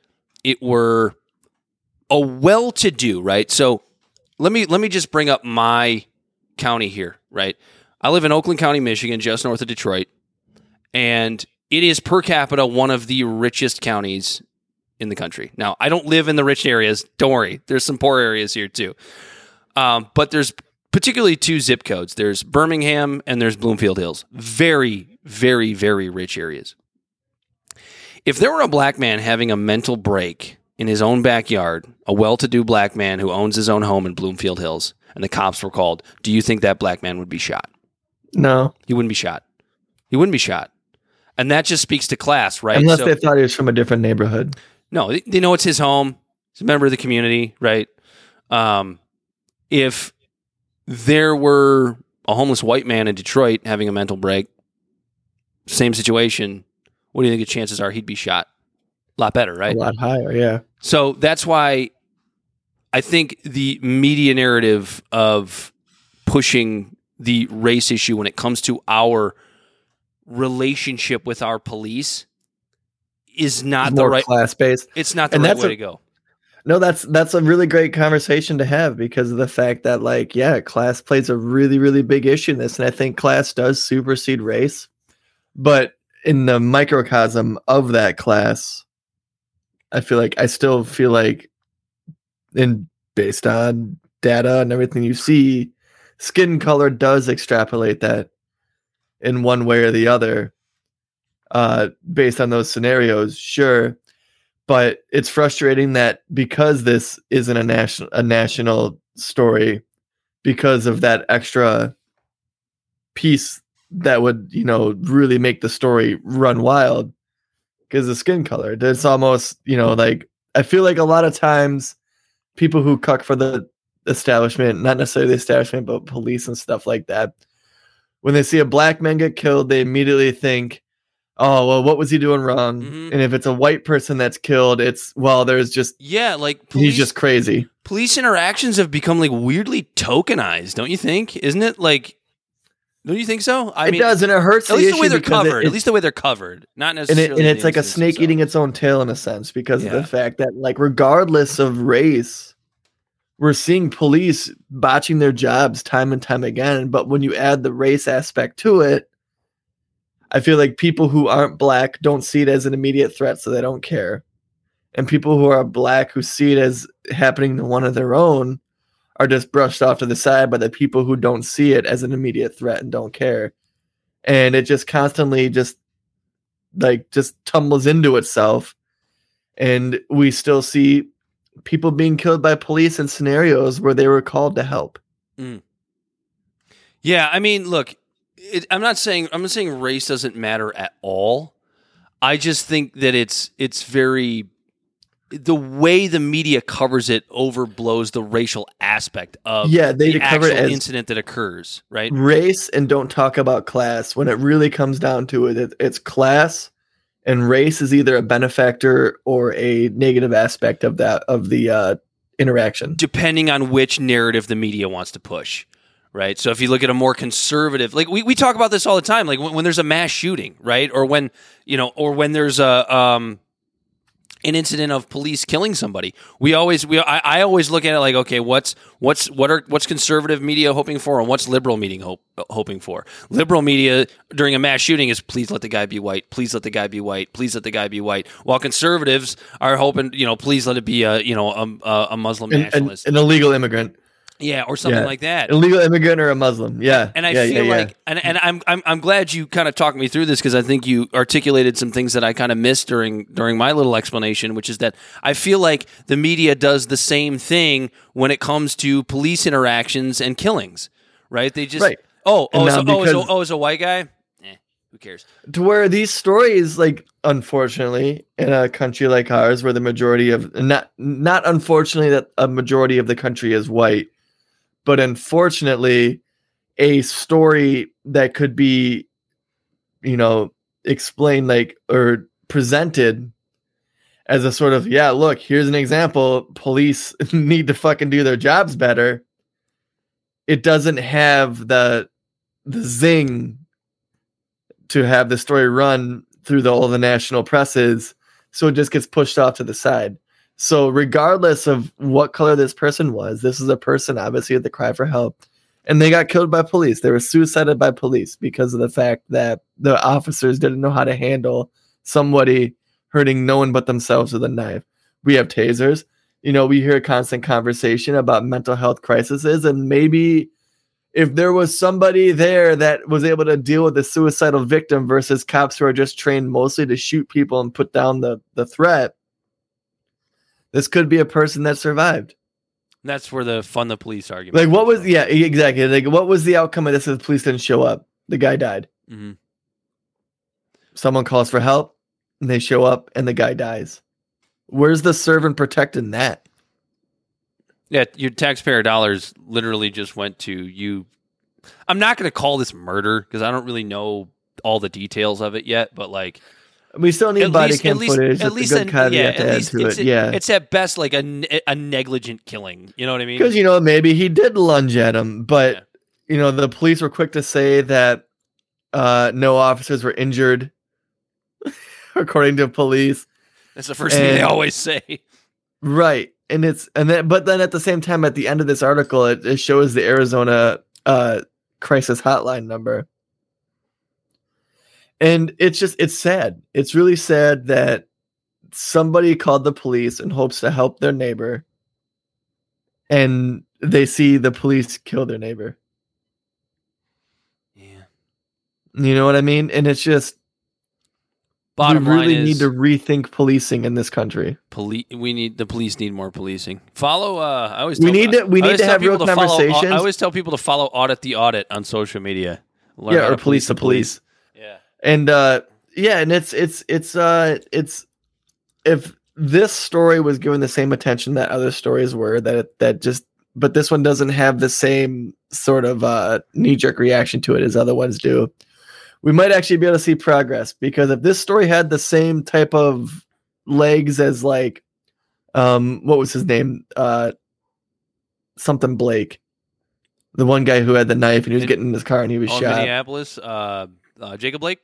it were a well-to-do right so let me let me just bring up my county here right i live in oakland county michigan just north of detroit and it is per capita one of the richest counties in the country. Now i don't live in the rich areas. Don't worry. There's some poor areas here too. Um, but there's particularly two zip codes. There's birmingham and there's bloomfield hills. Very very very rich areas. If there were a black man having a mental break in his own backyard, a well to do black man who owns his own home in Bloomfield Hills, and the cops were called, do you think that black man would be shot? No, He wouldn't be shot. He wouldn't be shot. And that just speaks to class, right? unless So- they thought he was from a different neighborhood. no, they- they know it's his home. He's a member of the community, right? Um, if there were a homeless white man in Detroit having a mental break, same situation, what do you think the chances are he'd be shot? A lot better, right? A lot higher, yeah. So that's why I think the media narrative of pushing the race issue when it comes to our relationship with our police is not the right class based. it's not the And right way a- to go. No, that's that's a really great conversation to have because of the fact that like yeah, class plays a really really big issue in this, and I think class does supersede race, but in the microcosm of that class, I feel like I still feel like, in based on data and everything you see, skin color does extrapolate that in one way or the other, uh, based on those scenarios. Sure, but it's frustrating that because this isn't a national a national story because of that extra piece that would you know really make the story run wild because the skin color it's almost you know like i feel like a lot of times people who cuck for the establishment not necessarily the establishment but police and stuff like that when they see a black man get killed they immediately think oh well what was he doing wrong Mhm. and if it's a white person that's killed it's well there's just Yeah, like police, he's just crazy police interactions have become like weirdly tokenized, don't you think? Isn't it like Don't you think so? I it mean, does, and it hurts at least the way they're because it- covered. it- at least the way they're covered, not and, necessarily. it, and it's like a snake themselves. eating its own tail in a sense because of the fact that like regardless of race we're seeing police botching their jobs time and time again but when you add the race aspect to it i feel like people who aren't black don't see it as an immediate threat so they don't care. And people who are black who see it as happening to one of their own are just brushed off to the side by the people who don't see it as an immediate threat and don't care. And it just constantly just like just tumbles into itself. And we still see people being killed by police in scenarios where they were called to help mm. Yeah, I mean, look, it, I'm not saying I'm not saying race doesn't matter at all. I just think that it's it's very the way the media covers it overblows the racial aspect of yeah they the cover actual incident that occurs, right? race and don't talk about class when it really comes down to it, it it's class and race is either a benefactor or a negative aspect of that of the uh interaction. Depending on which narrative the media wants to push right? So if you look at a more conservative like we, we talk about this all the time like when, when there's a mass shooting right? Or when you know or when there's a um an incident of police killing somebody. We always we I, I always look at it like okay what's what's what are what's conservative media hoping for and what's liberal media hope, hoping for? Liberal media during a mass shooting is please let the guy be white please let the guy be white please let the guy be white. While conservatives are hoping you know please let it be a you know a, a, muslim an, an, nationalist. an illegal immigrant yeah, or something Yeah. like that. illegal immigrant or a muslim yeah And I yeah, feel yeah, like, and, and I'm, I'm I'm glad you kind of talked me through this because I think you articulated some things that I kind of missed during during my little explanation, which is that I feel like the media does the same thing when it comes to police interactions and killings, right? They just Right. oh oh so, now oh, because- oh is a white guy? Eh, who cares? to where these stories like unfortunately in a country like ours where the majority of not not unfortunately that a majority of the country is white but unfortunately a story that could be you know explained like or presented as a sort of yeah look here's an example. Police need to fucking do their jobs better. It doesn't have the the zing to have the story run through the, all the national presses so it just gets pushed off to the side so regardless of what color this person was this is a person obviously at the cry for help. And they got killed by police. They were suicided by police because of the fact that the officers didn't know how to handle somebody hurting no one but themselves with a knife. We have tasers. You know we hear a constant conversation about mental health crises and maybe if there was somebody there that was able to deal with the suicidal victim versus cops who are just trained mostly to shoot people and put down the, the threat, this could be a person that survived. That's where the fund the police argument. Like, what was, yeah, exactly. Like, what was the outcome of this if the police didn't show up? The guy died. Mhm. Someone calls for help, and they show up, and the guy dies. Where's the serve and protect in that? Yeah, your taxpayer dollars literally just went to you. I'm not going to call this murder because I don't really know all the details of it yet, but like We still need at body least, cam at least, footage. at least, a good an- yeah, at least it's, it. Yeah. it's at best like a, a negligent killing. You know what I mean? because you know maybe he did lunge at him but Yeah. you know the police were quick to say that uh no officers were injured according to police That's the first thing they always say. right and it's and then but then at the same time at the end of this article it, it shows the arizona uh crisis hotline number and it's just it's sad it's really sad that somebody called the police in hopes to help their neighbor and they see the police kill their neighbor Yeah. You know what I mean? And it's just Bottom we really need to rethink policing in this country. poli- we need the police need more policing. Follow. Uh, I always We need to- we need to have real to follow- conversations. I always tell people to follow audit the audit on social media. Learn yeah, or to police the police. And uh yeah, and it's it's it's uh it's if this story was given the same attention that other stories were that it, that just but this one doesn't have the same sort of uh knee jerk reaction to it as other ones do. We might actually be able to see progress because if this story had the same type of legs as like um what was his name uh something Blake The one guy who had the knife and he was In- getting in his car and he was Oh, shot. Minneapolis, uh, uh, Jacob Blake.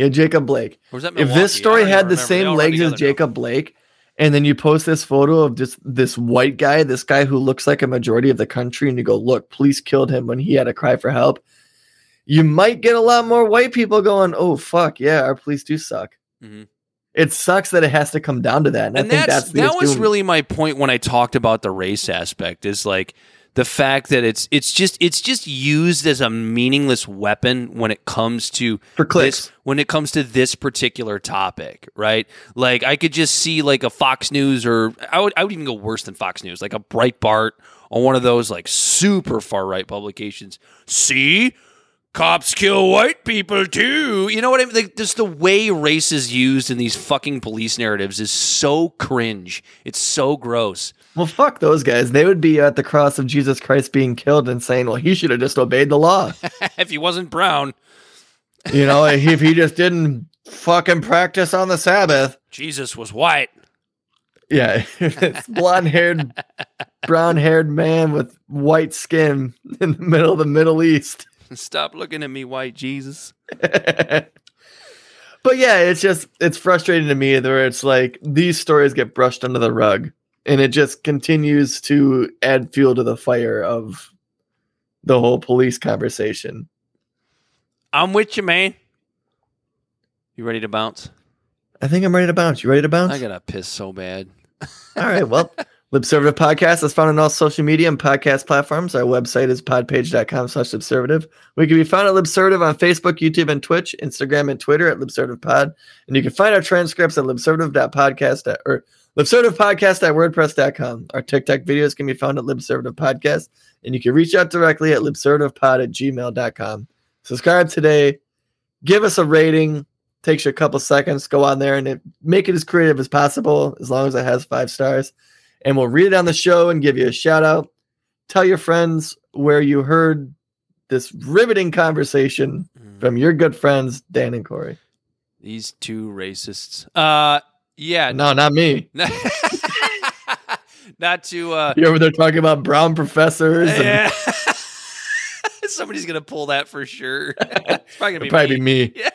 Yeah, Jacob Blake. If this story had the remember. Same legs as together now. Jacob Blake, and then you post this photo of just this white guy, this guy who looks like a majority of the country, and you go, "Look, police killed him when he had a cry for help." You might get a lot more white people going, "Oh fuck, yeah, our police do suck." Mhm. It sucks that it has to come down to that, and, and I think that's, that's, the that was assumed- really my point when I talked about the race aspect is like the fact that it's it's just it's just used as a meaningless weapon when it comes to for clicks. this when it comes to this particular topic, right? Like I could just see like a Fox News or I would I would even go worse than Fox News, like a Breitbart or one of those like super far right publications. See, cops kill white people too. You know what I mean? Like just the way race is used in these fucking police narratives is so cringe. It's so gross. Well, fuck those guys. They would be at the cross of Jesus Christ being killed and saying, "Well, he should have just obeyed the law." if he wasn't brown, you know, if he just didn't fucking practice on the Sabbath. Jesus was white. Yeah, it's blonde haired, brown haired man with white skin in the middle of the Middle East. Stop looking at me, white Jesus. but yeah, it's just it's frustrating to me where it's like these stories get brushed under the rug and it just continues to add fuel to the fire of the whole police conversation. I'm with you, man. You ready to bounce? I think I'm ready to bounce. You ready to bounce? I gotta piss so bad. All right. Well, Libservative Podcast is found on all social media and podcast platforms. Our website is podpage.com slash Libservative. We can be found at Libservative on Facebook, YouTube, and Twitch, Instagram, and Twitter at Libservative Pod. And you can find our transcripts at libservative.podcast at, libservativepodcast at wordpress.com. Our TikTok videos can be found at Libservative Podcast. And you can reach out directly at libservativepod at gmail.com. Subscribe today. Give us a rating takes you a couple seconds. Go on there and it, make it as creative as possible, as long as it has five stars. And we'll read it on the show and give you a shout out. Tell your friends where you heard this riveting conversation from your good friends, Dan and Corey. These two racists. Uh, yeah. No, not me. Not to. Uh, You over there talking about brown professors? And yeah. Somebody's gonna pull that for sure. it's probably gonna be probably me. be me. Yeah.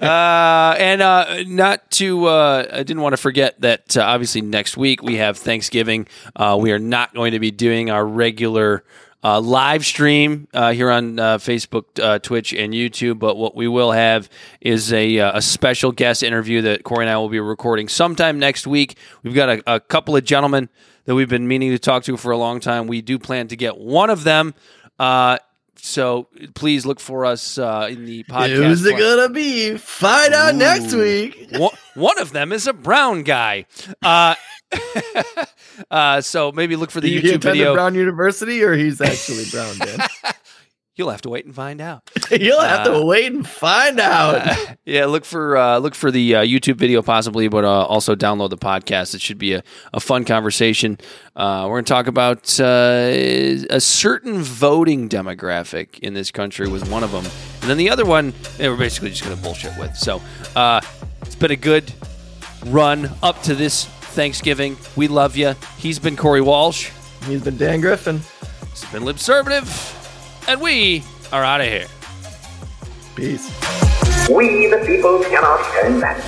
uh, and uh, not to, uh, I didn't want to forget that uh, obviously next week we have Thanksgiving. Uh, we are not going to be doing our regular uh, live stream uh, here on uh, Facebook, uh, Twitch, and YouTube. But what we will have is a, uh, a special guest interview that Corey and I will be recording sometime next week. We've got a, a couple of gentlemen that we've been meaning to talk to for a long time. We do plan to get one of them. Uh, so please look for us uh, in the podcast. Who's it gonna be? Find out next week. one, one of them is a brown guy. Uh, uh, so maybe look for the YouTube video. Brown University, or he's actually brown? Dan? You'll have to wait and find out. You'll have Uh, to wait and find out. Uh, yeah, look for uh, look for the uh, YouTube video possibly, but uh, also download the podcast. It should be a, a fun conversation. Uh, we're going to talk about uh, a certain voting demographic in this country with one of them, and then the other one we're basically just going to bullshit with. So uh, it's been a good run up to this Thanksgiving. We love you. He's been Corey Walsh. He's been Dan Griffin. It's been Libservative, and we are out of here. Peace. We, the people, cannot turn back.